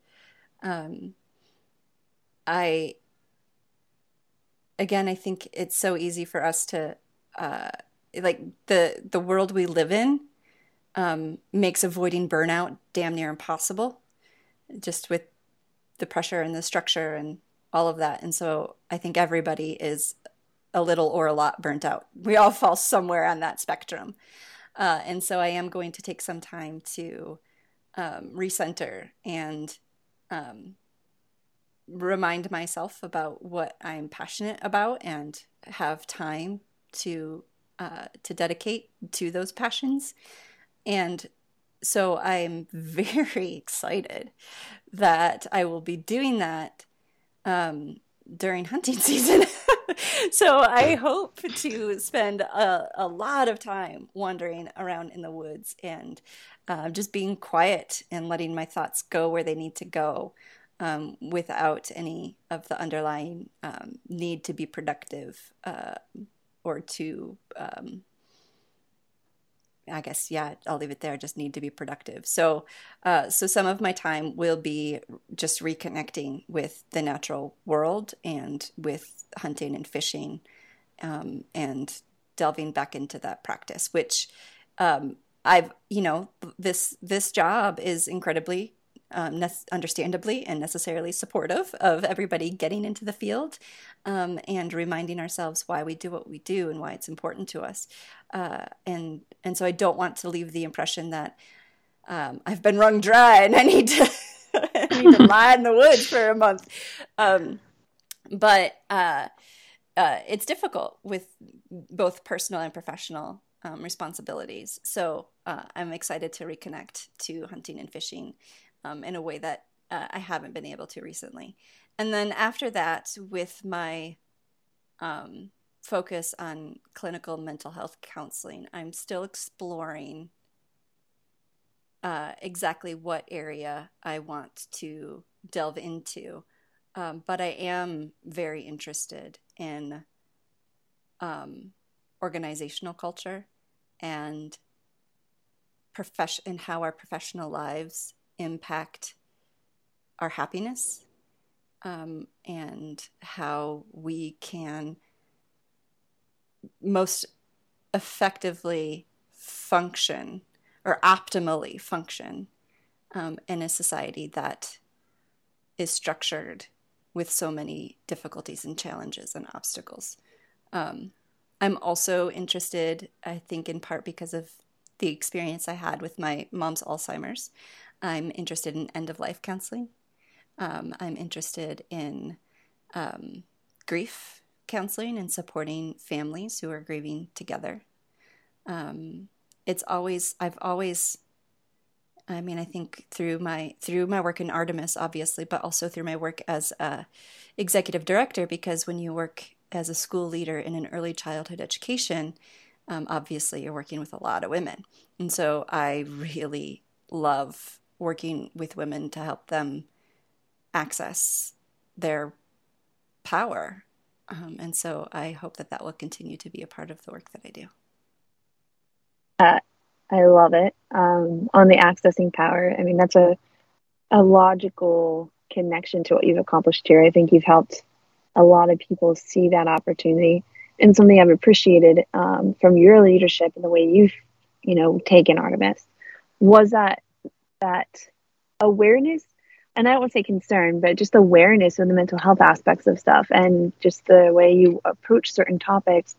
D: Um, I again, I think it's so easy for us to uh, like the the world we live in um, makes avoiding burnout damn near impossible. Just with the pressure and the structure and all of that. And so I think everybody is a little or a lot burnt out. We all fall somewhere on that spectrum. Uh, and so I am going to take some time to um, recenter and um, remind myself about what I'm passionate about and have time to uh, to dedicate to those passions. And so I'm very excited that I will be doing that um, during hunting season. so I hope to spend a, a, lot of time wandering around in the woods and uh, just being quiet and letting my thoughts go where they need to go um, without any of the underlying um, need to be productive uh, or to um, I guess yeah, I'll leave it there. Just need to be productive. So, uh, so some of my time will be just reconnecting with the natural world and with hunting and fishing, um, and delving back into that practice. Which um, I've, you know, this this job is incredibly um, ne- understandably and necessarily supportive of everybody getting into the field um, and reminding ourselves why we do what we do and why it's important to us. Uh, and and so I don't want to leave the impression that um, I've been wrung dry and I need to I need to lie in the woods for a month. Um, but uh, uh, it's difficult with both personal and professional um, responsibilities. So uh, I'm excited to reconnect to hunting and fishing um, in a way that uh, I haven't been able to recently. And then after that, with my um, focus on clinical mental health counseling. I'm still exploring uh, exactly what area I want to delve into. Um, but I am very interested in um, organizational culture and profession and how our professional lives impact our happiness um, and how we can most effectively function or optimally function um, in a society that is structured with so many difficulties and challenges and obstacles. Um, I'm also interested, I think, in part because of the experience I had with my mom's Alzheimer's. I'm interested in end of life counseling. Um, I'm interested in um, grief counseling and supporting families who are grieving together. Um, it's always I've always I mean I think through my through my work in Artemis obviously but also through my work as a executive director because when you work as a school leader in an early childhood education um, obviously you're working with a lot of women and so I really love working with women to help them access their power um, and so I hope that that will continue to be a part of the work that I do.
C: Uh, I love it. Um, on the accessing power, I mean, that's a, a logical connection to what you've accomplished here. I think you've helped a lot of people see that opportunity and something I've appreciated um, from your leadership and the way you've, you know, taken Artemis was that that awareness and I don't want to say concern, but just awareness of the mental health aspects of stuff and just the way you approach certain topics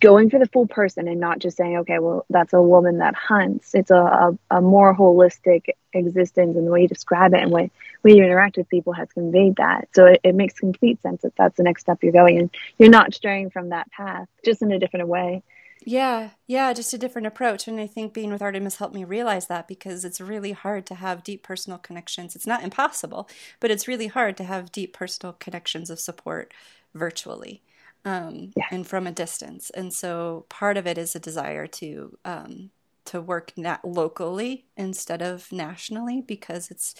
C: going for the full person and not just saying, okay, well, that's a woman that hunts. It's a, a, a more holistic existence, and the way you describe it and way, way you interact with people has conveyed that. So it, it makes complete sense that that's the next step you're going, and you're not straying from that path, just in a different way.
D: Yeah, yeah, just a different approach. And I think being with Artemis helped me realize that because it's really hard to have deep personal connections. It's not impossible, but it's really hard to have deep personal connections of support virtually um, yeah. and from a distance. And so part of it is a desire to um, to work na- locally instead of nationally because it's.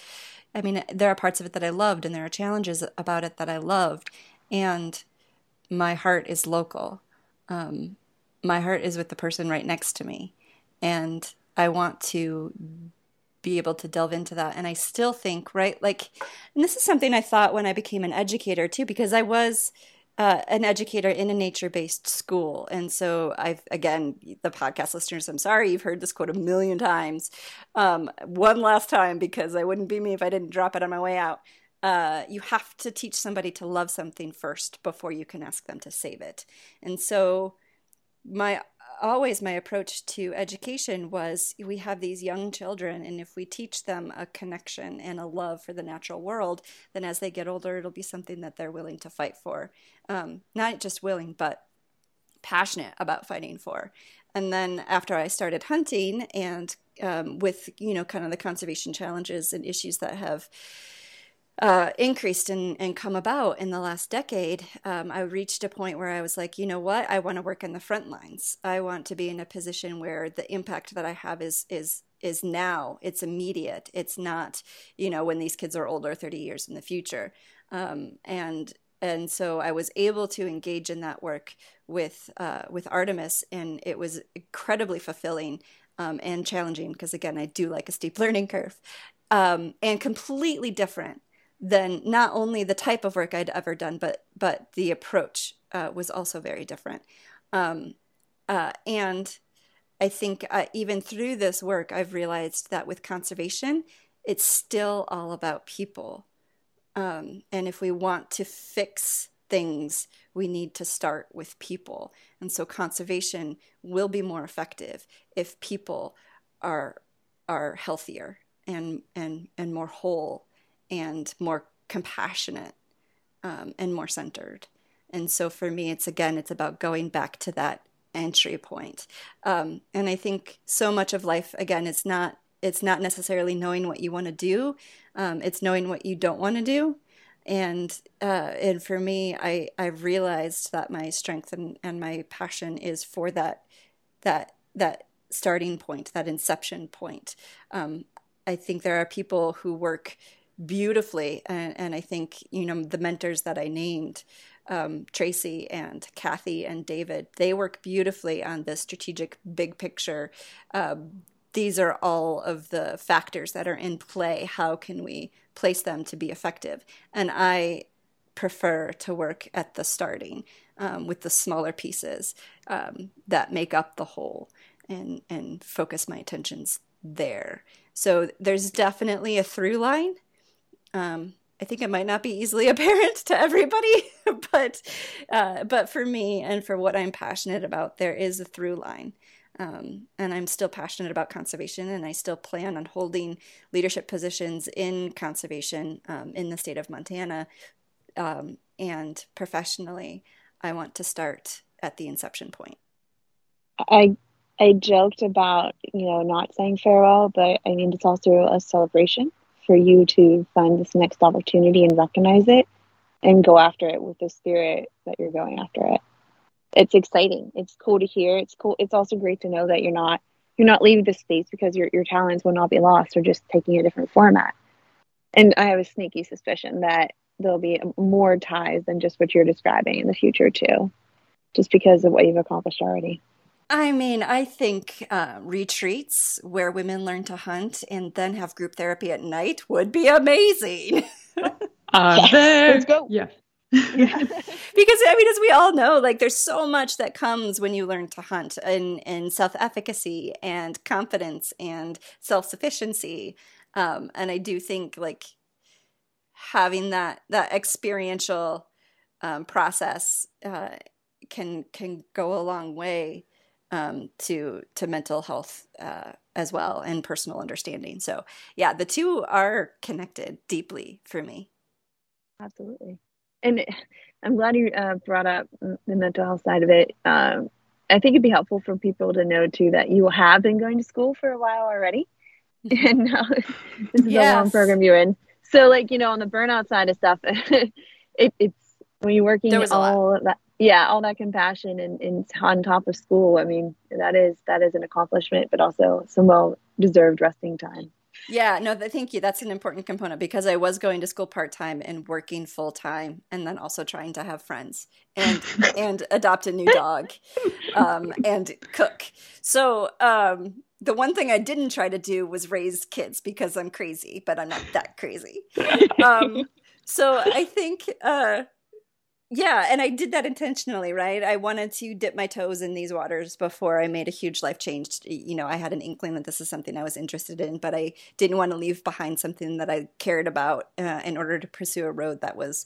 D: I mean, there are parts of it that I loved, and there are challenges about it that I loved, and my heart is local. Um, my heart is with the person right next to me, and I want to be able to delve into that. And I still think, right, like, and this is something I thought when I became an educator too, because I was uh, an educator in a nature based school. And so I've, again, the podcast listeners, I'm sorry, you've heard this quote a million times. Um, one last time, because I wouldn't be me if I didn't drop it on my way out. Uh, you have to teach somebody to love something first before you can ask them to save it. And so my always my approach to education was we have these young children and if we teach them a connection and a love for the natural world then as they get older it'll be something that they're willing to fight for. Um, not just willing but passionate about fighting for. And then after i started hunting and um, with you know kind of the conservation challenges and issues that have uh, increased and, come about in the last decade, um, I reached a point where I was like, you know what? I want to work in the front lines. I want to be in a position where the impact that I have is is is now. It's immediate. It's not, you know, when these kids are older, thirty years in the future. Um, and and so I was able to engage in that work with uh, with Artemis, and it was incredibly fulfilling um, and challenging because again, I do like a steep learning curve, um, and completely different than not only the type of work I'd ever done, but but the approach uh, was also very different. Um, uh, and I think uh, even through this work, I've realized that with conservation, it's still all about people. Um, and if we want to fix things, we need to start with people. And so conservation will be more effective if people are are healthier and and and more whole and more compassionate um, and more centered. And so for me, it's again, it's about going back to that entry point. Um, and I think so much of life, again, it's not it's not necessarily knowing what you want to do. Um, it's knowing what you don't want to do. and uh, and for me, I I've realized that my strength and, and my passion is for that that that starting point, that inception point. Um, I think there are people who work beautifully, and, and I think you know the mentors that I named. Um, Tracy and Kathy and David, they work beautifully on the strategic big picture. Um, these are all of the factors that are in play. How can we place them to be effective. And I prefer to work at the starting um, with the smaller pieces um, that make up the whole and, and focus my attentions there. So there's definitely a through line. Um, I think it might not be easily apparent to everybody, but uh, but for me and for what I'm passionate about, there is a through line. Um, and I'm still passionate about conservation, and I still plan on holding leadership positions in conservation um, in the state of Montana. Um, and professionally, I want to start at the inception point.
C: I I joked about you know not saying farewell, but I mean it's also a celebration for you to find this next opportunity and recognize it, and go after it with the spirit that you're going after it it's exciting. It's cool to hear. It's cool. It's also great to know that you're not you're not leaving this space because your your talents will not be lost or just taking a different format. And I have a sneaky suspicion that there'll be more ties than just what you're describing in the future too, just because of what you've accomplished already.
D: I mean, I think uh, retreats where women learn to hunt and then have group therapy at night would be amazing.
B: uh, there.
C: Let's go.
B: Yeah.
D: because I mean, as we all know, like there's so much that comes when you learn to hunt and, and self-efficacy and confidence and self-sufficiency. Um, and I do think like having that that experiential um, process uh, can can go a long way um, to to mental health uh, as well and personal understanding. So yeah, the two are connected deeply for me.
C: Absolutely and I'm glad you uh, brought up the mental health side of it. Um, I think it'd be helpful for people to know too that you have been going to school for a while already, mm-hmm. and now this is yes. a long program you're in. So, like you know, on the burnout side of stuff, it, it's when you're working all that, yeah, all that compassion and, and on top of school. I mean, that is that is an accomplishment, but also some well deserved resting time.
D: Yeah, no, thank you. That's an important component because I was going to school part time and working full time, and then also trying to have friends and and adopt a new dog, um, and cook. So um, the one thing I didn't try to do was raise kids because I'm crazy, but I'm not that crazy. Um, so I think uh, yeah, and I did that intentionally, right? I wanted to dip my toes in these waters before I made a huge life change. You know, I had an inkling that this is something I was interested in, but I didn't want to leave behind something that I cared about uh, in order to pursue a road that was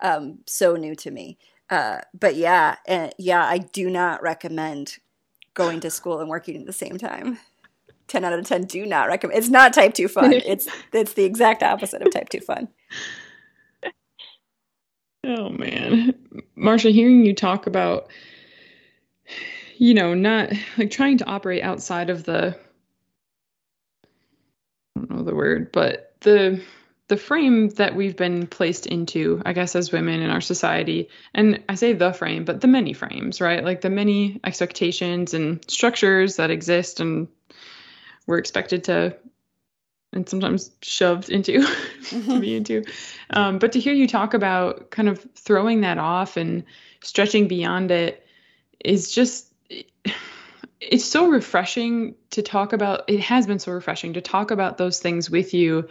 D: um, so new to me. Uh, but yeah, uh, yeah, I do not recommend going to school and working at the same time. 10 out of 10 do not recommend. It's not type 2 fun. It's it's the exact opposite of type 2 fun.
B: Oh man. Marcia, hearing you talk about you know, not like trying to operate outside of the I don't know the word, but the the frame that we've been placed into, I guess, as women in our society, and I say the frame, but the many frames, right? Like the many expectations and structures that exist, and we're expected to and sometimes shoved into to be into. Um, but to hear you talk about kind of throwing that off and stretching beyond it is just it's so refreshing to talk about it has been so refreshing to talk about those things with you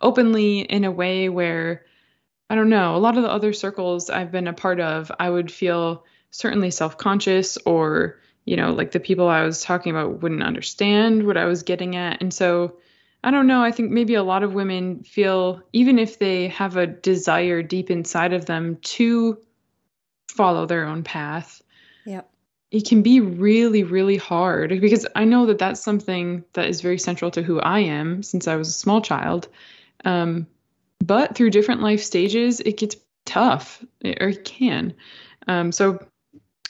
B: openly in a way where I don't know, a lot of the other circles I've been a part of, I would feel certainly self-conscious or you know, like the people I was talking about wouldn't understand what I was getting at. And so I don't know. I think maybe a lot of women feel, even if they have a desire deep inside of them to follow their own path,
D: yeah,
B: it can be really, really hard because I know that that's something that is very central to who I am since I was a small child. Um, but through different life stages, it gets tough, or it can. Um, so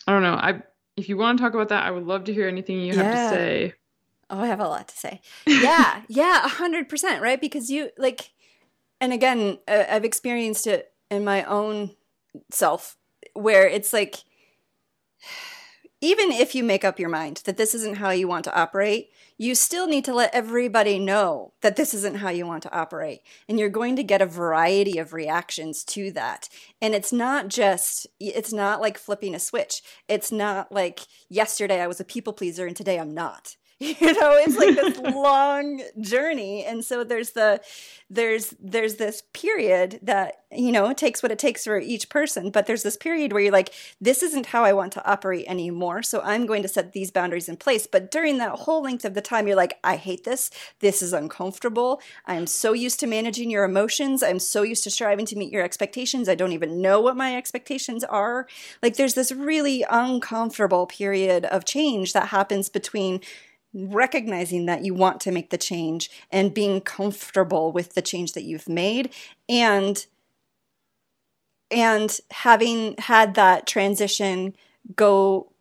B: I don't know. I if you want to talk about that, I would love to hear anything you have yeah. to say.
D: Oh, I have a lot to say. Yeah, yeah, a hundred percent, right? Because you like, and again, uh, I've experienced it in my own self where it's like even if you make up your mind that this isn't how you want to operate, you still need to let everybody know that this isn't how you want to operate. And you're going to get a variety of reactions to that. And it's not just, it's not like flipping a switch. It's not like yesterday I was a people pleaser and today I'm not. you know it's like this long journey. And so there's the there's there's this period that you know it takes what it takes for each person but there's this period where you're like this isn't how i want to operate anymore. So i'm going to set these boundaries in place. But during that whole length of the time you're like i hate this. This is uncomfortable. I'm so used to managing your emotions. I'm so used to striving to meet your expectations. I don't even know what my expectations are. Like there's this really uncomfortable period of change that happens between recognizing that you want to make the change and being comfortable with the change that you've made and and having had that transition go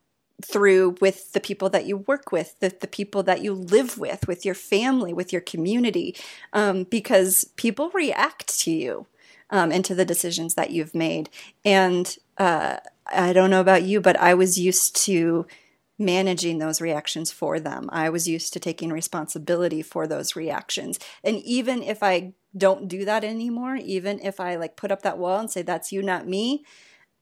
D: through with the people that you work with, the, the people that you live with, with your family, with your community, um, because people react to you um, and to the decisions that you've made. And uh, I don't know about you, but I was used to managing those reactions for them. I was used to taking responsibility for those reactions. And even if I don't do that anymore, even if I like put up that wall and say that's you not me,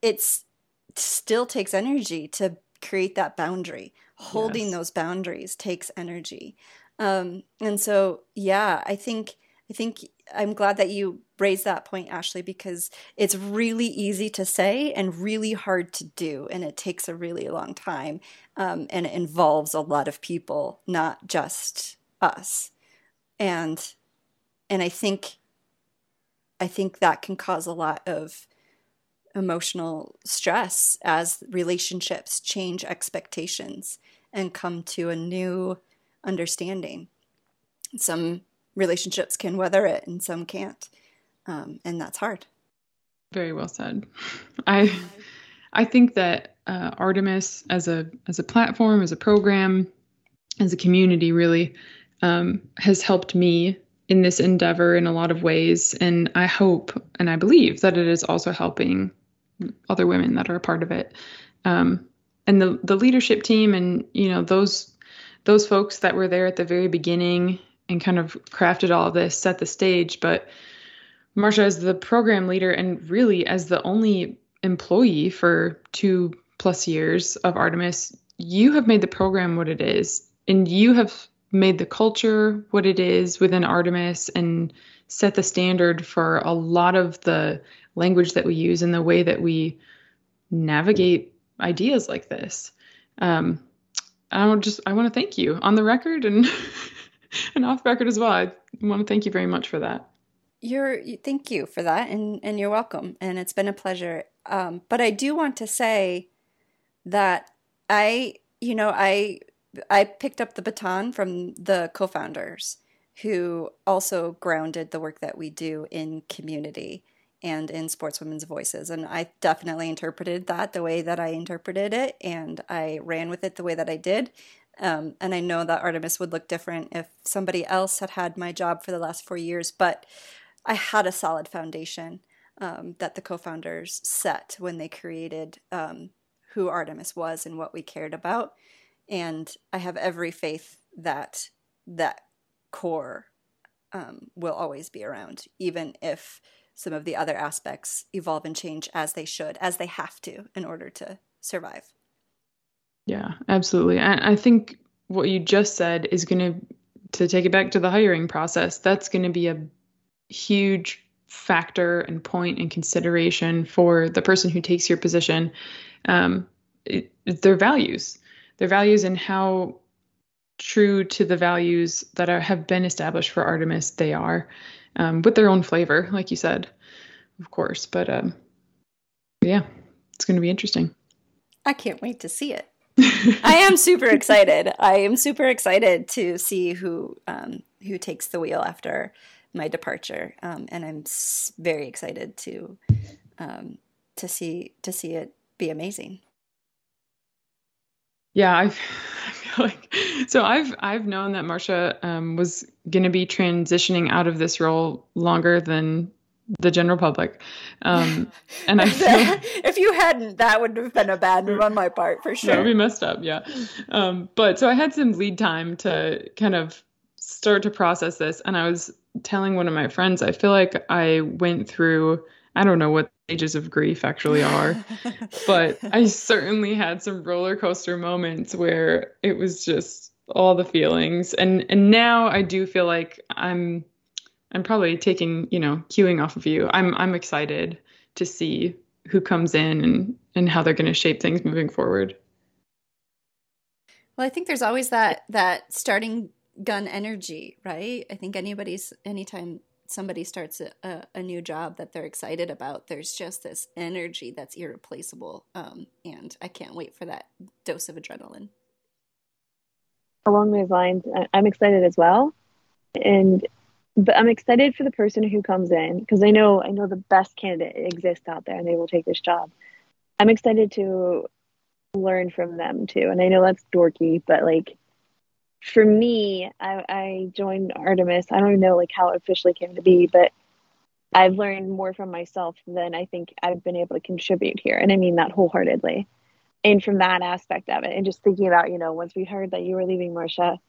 D: it's it still takes energy to create that boundary. Holding yes. those boundaries takes energy. Um, and so yeah, I think I think I'm glad that you raised that point, Ashley, because it's really easy to say and really hard to do, and it takes a really long time, um, and it involves a lot of people, not just us. And and I think I think that can cause a lot of emotional stress as relationships change expectations and come to a new understanding. Some relationships can weather it and some can't. Um, and that's hard.
B: Very well said. I I think that uh, Artemis as a as a platform, as a program, as a community, really um, has helped me in this endeavor in a lot of ways, and I hope and I believe that it is also helping other women that are a part of it. Um, and the the leadership team, and you know those those folks that were there at the very beginning and kind of crafted all of this, set the stage. But Marcia, as the program leader and really as the only employee for two plus years of Artemis, you have made the program what it is. And you have made the culture what it is within Artemis and set the standard for a lot of the language that we use and the way that we navigate ideas like this. Um, I just I want to thank you on the record and and off record as well. I want to thank you very much for that.
D: You're thank you for that, and and you're welcome. And it's been a pleasure. Um, but I do want to say that I, you know, I I picked up the baton from the co-founders who also grounded the work that we do in community and in sportswomen's voices and i definitely interpreted that the way that i interpreted it and i ran with it the way that i did um, and I know that Artemis would look different if somebody else had had my job for the last four years, but I had a solid foundation um, that the co founders set when they created um, who Artemis was and what we cared about. And I have every faith that that core um, will always be around, even if some of the other aspects evolve and change as they should, as they have to, in order to survive.
B: Yeah, absolutely. I, I think what you just said is going to, to take it back to the hiring process, that's going to be a huge factor and point and consideration for the person who takes your position. Um, it, their values, their values, and how true to the values that are, have been established for Artemis they are, um, with their own flavor, like you said, of course. But um, yeah, it's going to be interesting.
D: I can't wait to see it. I am super excited. I am super excited to see who um, who takes the wheel after my departure, um, and I'm very excited to um, to see to see it be amazing.
B: Yeah, I, feel like so. I've I've known that Marcia um, was going to be transitioning out of this role longer than the general public. Um, and I
D: feel, if you hadn't, that would have been a bad move on my part for sure.
B: That would be messed up, yeah. Um, but so I had some lead time to kind of start to process this, and I was telling one of my friends, I feel like I went through. I don't know what stages of grief actually are, but I certainly had some roller coaster moments where it was just all the feelings, and and now I do feel like I'm I'm probably taking, you know, cueing off of you. I'm I'm excited to see who comes in and and how they're going to shape things moving forward.
D: Well, I think there's always that that starting gun energy, right? I think anybody's anytime somebody starts a, a, a new job that they're excited about, there's just this energy that's irreplaceable, um, and I can't wait for that dose of adrenaline.
C: Along those lines, I'm excited as well, and but I'm excited for the person who comes in because I know I know the best candidate exists out there and they will take this job. I'm excited to learn from them too. And I know that's dorky, but like for me, I, I joined Artemis. I don't even know like how it officially came to be, but I've learned more from myself than I think I've been able to contribute here. And I mean that wholeheartedly. And from that aspect of it, and just thinking about, you know, once we heard that you were leaving Marcia,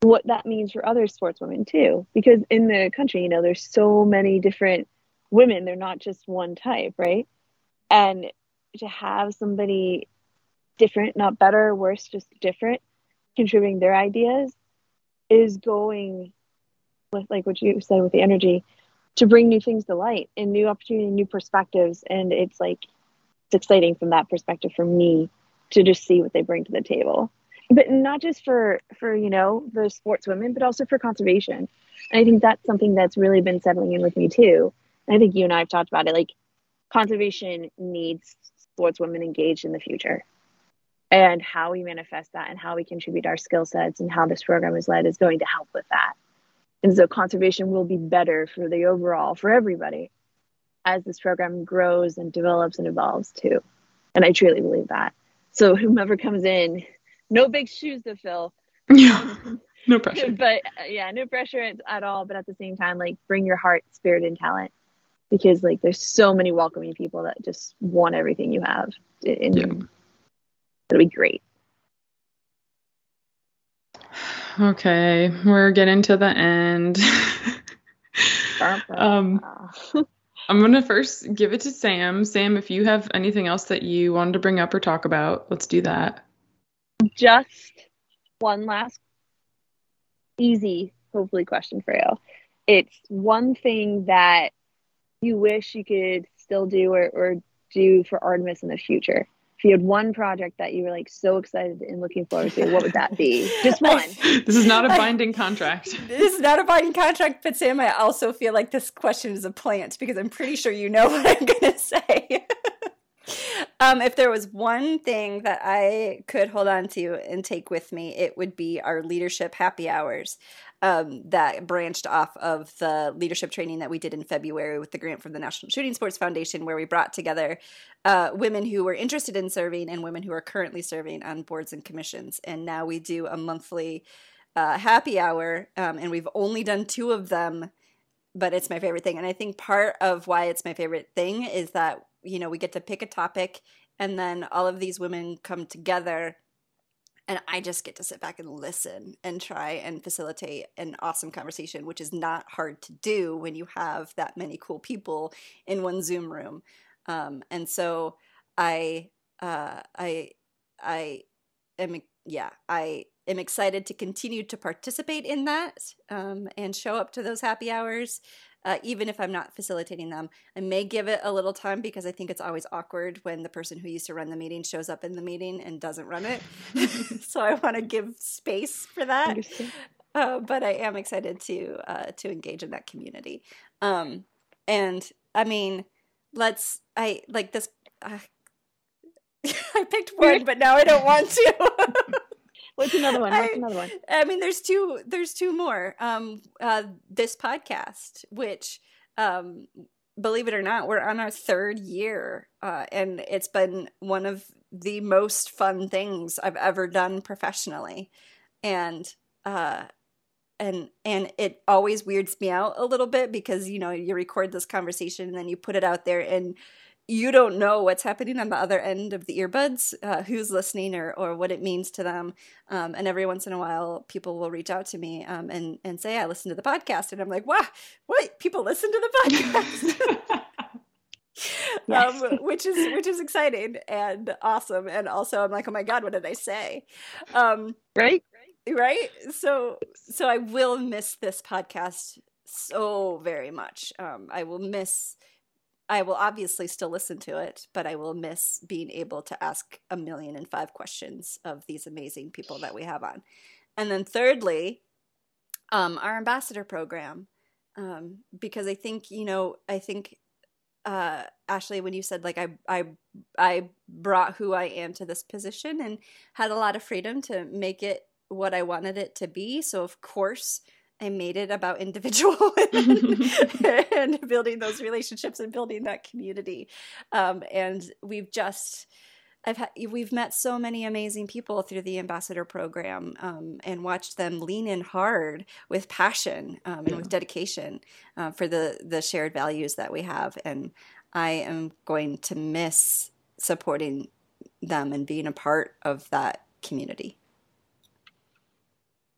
C: what that means for other sportswomen too. Because in the country, you know, there's so many different women. They're not just one type, right? And to have somebody different, not better, worse, just different, contributing their ideas is going with like what you said with the energy to bring new things to light and new opportunity, new perspectives. And it's like it's exciting from that perspective for me to just see what they bring to the table but not just for for you know the sports women but also for conservation. And i think that's something that's really been settling in with me too. And i think you and i have talked about it like conservation needs sports women engaged in the future. And how we manifest that and how we contribute our skill sets and how this program is led is going to help with that. And so conservation will be better for the overall for everybody as this program grows and develops and evolves too. And i truly believe that. So whomever comes in no big shoes to fill.
B: Yeah. No pressure.
C: but uh, yeah, no pressure at all. But at the same time, like bring your heart, spirit, and talent because like there's so many welcoming people that just want everything you have. And yeah. it'll be great.
B: Okay, we're getting to the end. um, I'm gonna first give it to Sam. Sam, if you have anything else that you wanted to bring up or talk about, let's do that
C: just one last easy, hopefully, question for you. It's one thing that you wish you could still do or, or do for Artemis in the future. If you had one project that you were like so excited and looking forward to, what would that be? Just one.
B: this is not a binding contract.
D: This is not a binding contract, but Sam, I also feel like this question is a plant because I'm pretty sure you know what I'm going to say. Um, if there was one thing that I could hold on to and take with me, it would be our leadership happy hours um, that branched off of the leadership training that we did in February with the grant from the National Shooting Sports Foundation, where we brought together uh, women who were interested in serving and women who are currently serving on boards and commissions. And now we do a monthly uh, happy hour, um, and we've only done two of them but it's my favorite thing. And I think part of why it's my favorite thing is that you know, we get to pick a topic and then all of these women come together and I just get to sit back and listen and try and facilitate an awesome conversation, which is not hard to do when you have that many cool people in one Zoom room. Um, and so I, uh, I, I am, yeah, I am excited to continue to participate in that um, and show up to those happy hours uh, even if I'm not facilitating them. I may give it a little time because I think it's always awkward when the person who used to run the meeting shows up in the meeting and doesn't run it. so I want to give space for that. Uh, but I am excited to uh, to engage in that community. Um, and I mean, let's I like this. Uh, I picked one, but now I don't want to.
C: What's another one? What's I, another one? I
D: mean, there's two. There's two more. Um, uh, this podcast, which, um, believe it or not, we're on our third year, uh, and it's been one of the most fun things I've ever done professionally, and uh, and and it always weirds me out a little bit because you know you record this conversation and then you put it out there and you don't know what's happening on the other end of the earbuds, uh, who's listening or, or what it means to them. Um, and every once in a while, people will reach out to me um, and, and say, I listened to the podcast. And I'm like, wow, what? People listen to the podcast? yes. um, which is which is exciting and awesome. And also, I'm like, oh my god, what did I say? Um,
C: right,
D: right. So so I will miss this podcast so very much. Um, I will miss I will obviously still listen to it, but I will miss being able to ask a million and five questions of these amazing people that we have on. And then thirdly, um, our ambassador program, um, because I think you know, I think uh, Ashley, when you said like I I I brought who I am to this position and had a lot of freedom to make it what I wanted it to be. So of course I made it about individual and building those relationships and building that community. Um, and we've just, I've had, we've met so many amazing people through the ambassador program um, and watched them lean in hard with passion um, and yeah. with dedication uh, for the the shared values that we have. And I am going to miss supporting them and being a part of that community.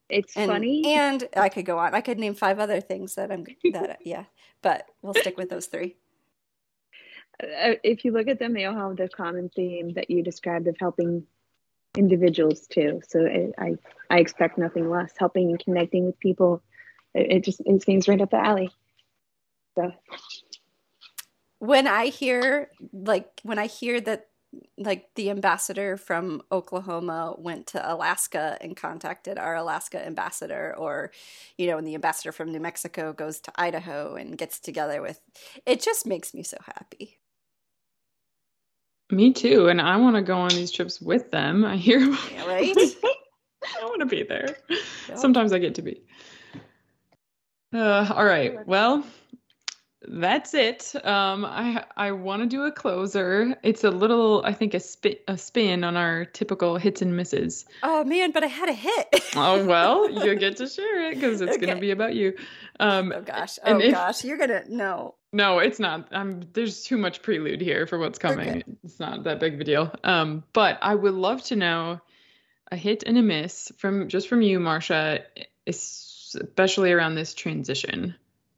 C: It's
D: and,
C: funny.
D: And I could go on. I could name five other things that I'm that yeah, but we'll stick with those three.
C: Uh, if you look at them, they all have the common theme that you described of helping individuals too. So I I, I expect nothing less. Helping and connecting with people, it, it just it seems right up the alley. So
D: when I hear like when I hear that like the ambassador from Oklahoma went to Alaska and contacted our Alaska ambassador, or you know, and the ambassador from New Mexico goes to Idaho and gets together with. It just makes me so happy.
B: Me too, and I want to go on these trips with them. I hear,
D: yeah, right?
B: I want to be there. Yep. Sometimes I get to be. Uh, all right. Well, that's it. Um, I I want to do a closer. It's a little, I think, a spin a spin on our typical hits and misses.
D: Oh man, but I had a hit.
B: oh well, you get to share it because it's okay. gonna be about you. Um,
D: oh gosh, oh if, gosh, you're gonna no.
B: No, it's not. Um, there's too much prelude here for what's coming. Okay. It's not that big of a deal. Um, but I would love to know a hit and a miss from just from you, Marcia, especially around this transition.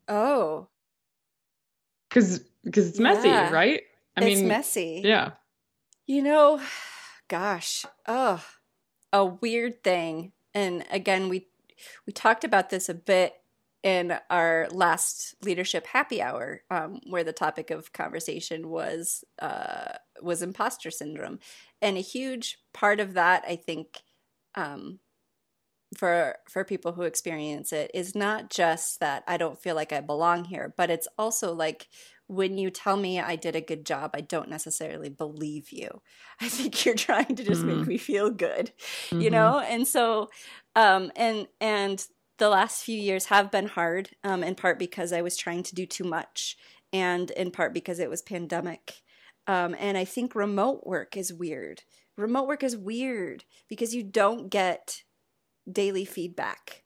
D: Oh
B: because because it's messy, yeah. right?
D: I mean it's mean, messy.
B: Yeah.
D: You know, gosh, oh, a weird thing. And again, we we talked about this a bit in our last leadership happy hour, um, where the topic of conversation was uh, was imposter syndrome, and a huge part of that, I think, um, for for people who experience it is not just that I don't feel like I belong here, but it's also like when you tell me I did a good job, I don't necessarily believe you. I think you're trying to just mm. make me feel good, mm-hmm. you know? And so um and and the last few years have been hard um in part because I was trying to do too much and in part because it was pandemic. Um and I think remote work is weird. Remote work is weird because you don't get daily feedback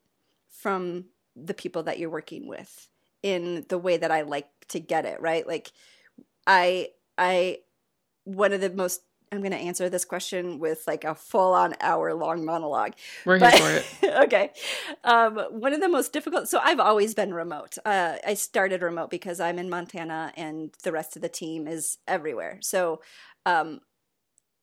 D: from the people that you're working with in the way that I like to get it, right? Like I I one of the most I'm going to answer this question with like a full on hour long monologue.
B: We're but, here for
D: it. okay. Um, one of the most difficult. So I've always been remote. Uh, I started remote because I'm in Montana and the rest of the team is everywhere. So um,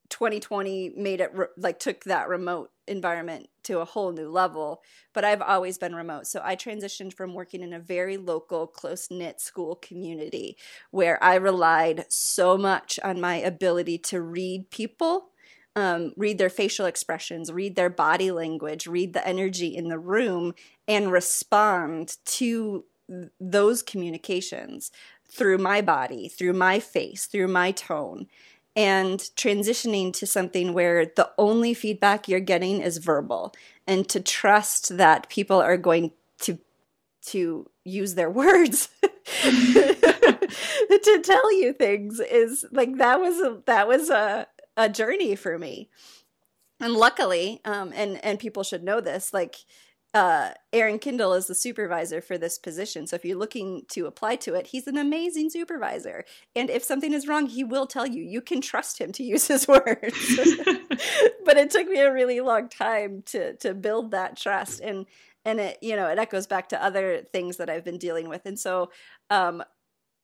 D: 2020 made it re- like took that remote environment to a whole new level but i've always been remote. So i transitioned from working in a very local close knit school community where i relied so much on my ability to read people um, read their facial expressions read their body language read the energy in the room and respond to those communications through my body through my face through my tone and transitioning to something where the only feedback you're getting is verbal. And to trust that people are going to to use their words to tell you things is like that was a that was a a journey for me. And luckily um and and people should know this like uh, Aaron Kindle is the supervisor for this position. So if you're looking to apply to it, he's an amazing supervisor. And if something is wrong, he will tell you. You can trust him to use his words. but it took me a really long time to to build that trust. And and it you know it echoes back to other things that I've been dealing with. And so um,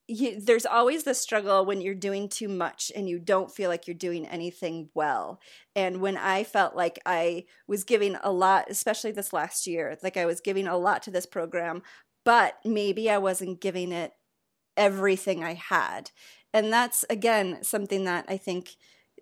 D: you, there's always the struggle when you're doing too much and you don't feel like you're doing anything well. And when I felt like I was giving a lot, especially this last year, like I was giving a lot to this program, but maybe I wasn't giving it everything I had. And that's, again, something that I think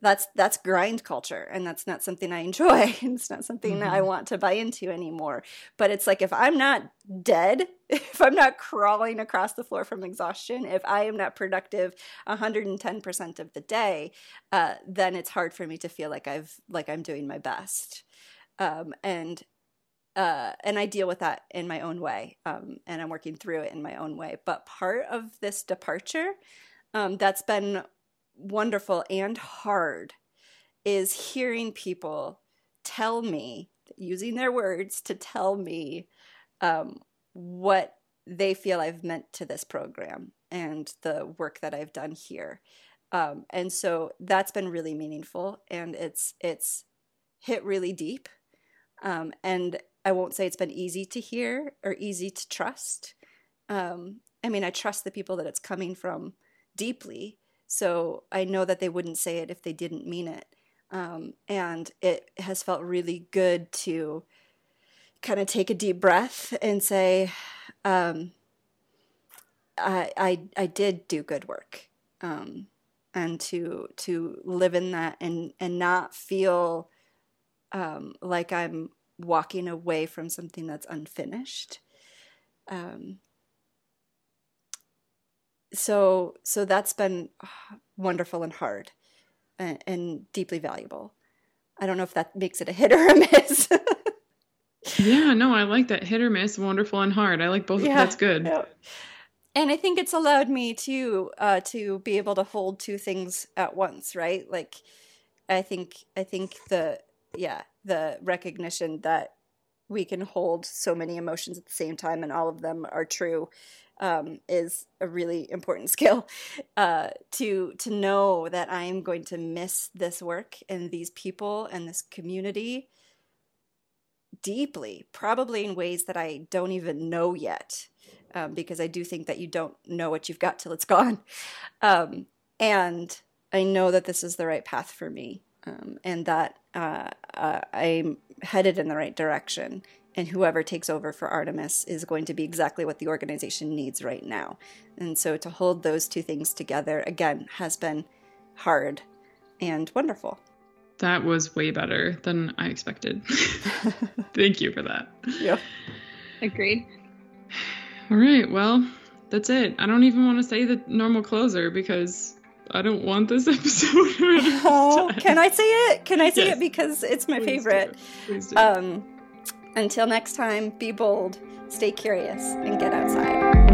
D: that's that's grind culture and that's not something i enjoy it's not something mm-hmm. i want to buy into anymore but it's like if i'm not dead if i'm not crawling across the floor from exhaustion if i am not productive 110% of the day uh, then it's hard for me to feel like i've like i'm doing my best um, and uh, and I deal with that in my own way, um, and I'm working through it in my own way. But part of this departure, um, that's been wonderful and hard is hearing people tell me, using their words to tell me um, what they feel I've meant to this program and the work that I've done here. Um, and so that's been really meaningful and it's it's hit really deep. Um, and I won't say it's been easy to hear or easy to trust. Um, I mean, I trust the people that it's coming from deeply, so I know that they wouldn't say it if they didn't mean it. Um, and it has felt really good to kind of take a deep breath and say, um, I, I, I did do good work. Um, and to to live in that and and not feel um, like I'm walking away from something that's unfinished. Um, so so that's been wonderful and hard and, and, deeply valuable. I don't know if that makes it a hit or a miss.
B: Yeah no i like that. Hit or miss wonderful and hard. I like both. Yeah, that's good. yeah.
D: and i think it's allowed me to uh, to be able to hold two things at once right? Like i think i think the yeah the recognition that we can hold so many emotions at the same time and all of them are true um, is a really important skill uh, to to know that I am going to miss this work and these people and this community deeply, probably in ways that I don't even know yet, um, because I do think that you don't know what you've got till it's gone, um, and I know that this is the right path for me, um, and that uh, uh, I'm headed in the right direction and whoever takes over for Artemis is going to be exactly what the organization needs right now. And so to hold those two things together again has been hard and wonderful.
B: That was way better than I expected. Thank you for that.
C: Yeah. Agreed.
B: All right, well, that's it. I don't even want to say the normal closer because I don't want this episode.
D: oh, can I say it? Can I say yes. it because it's my Please favorite? Do. Please do. Um, until next time, be bold, stay curious, and get outside.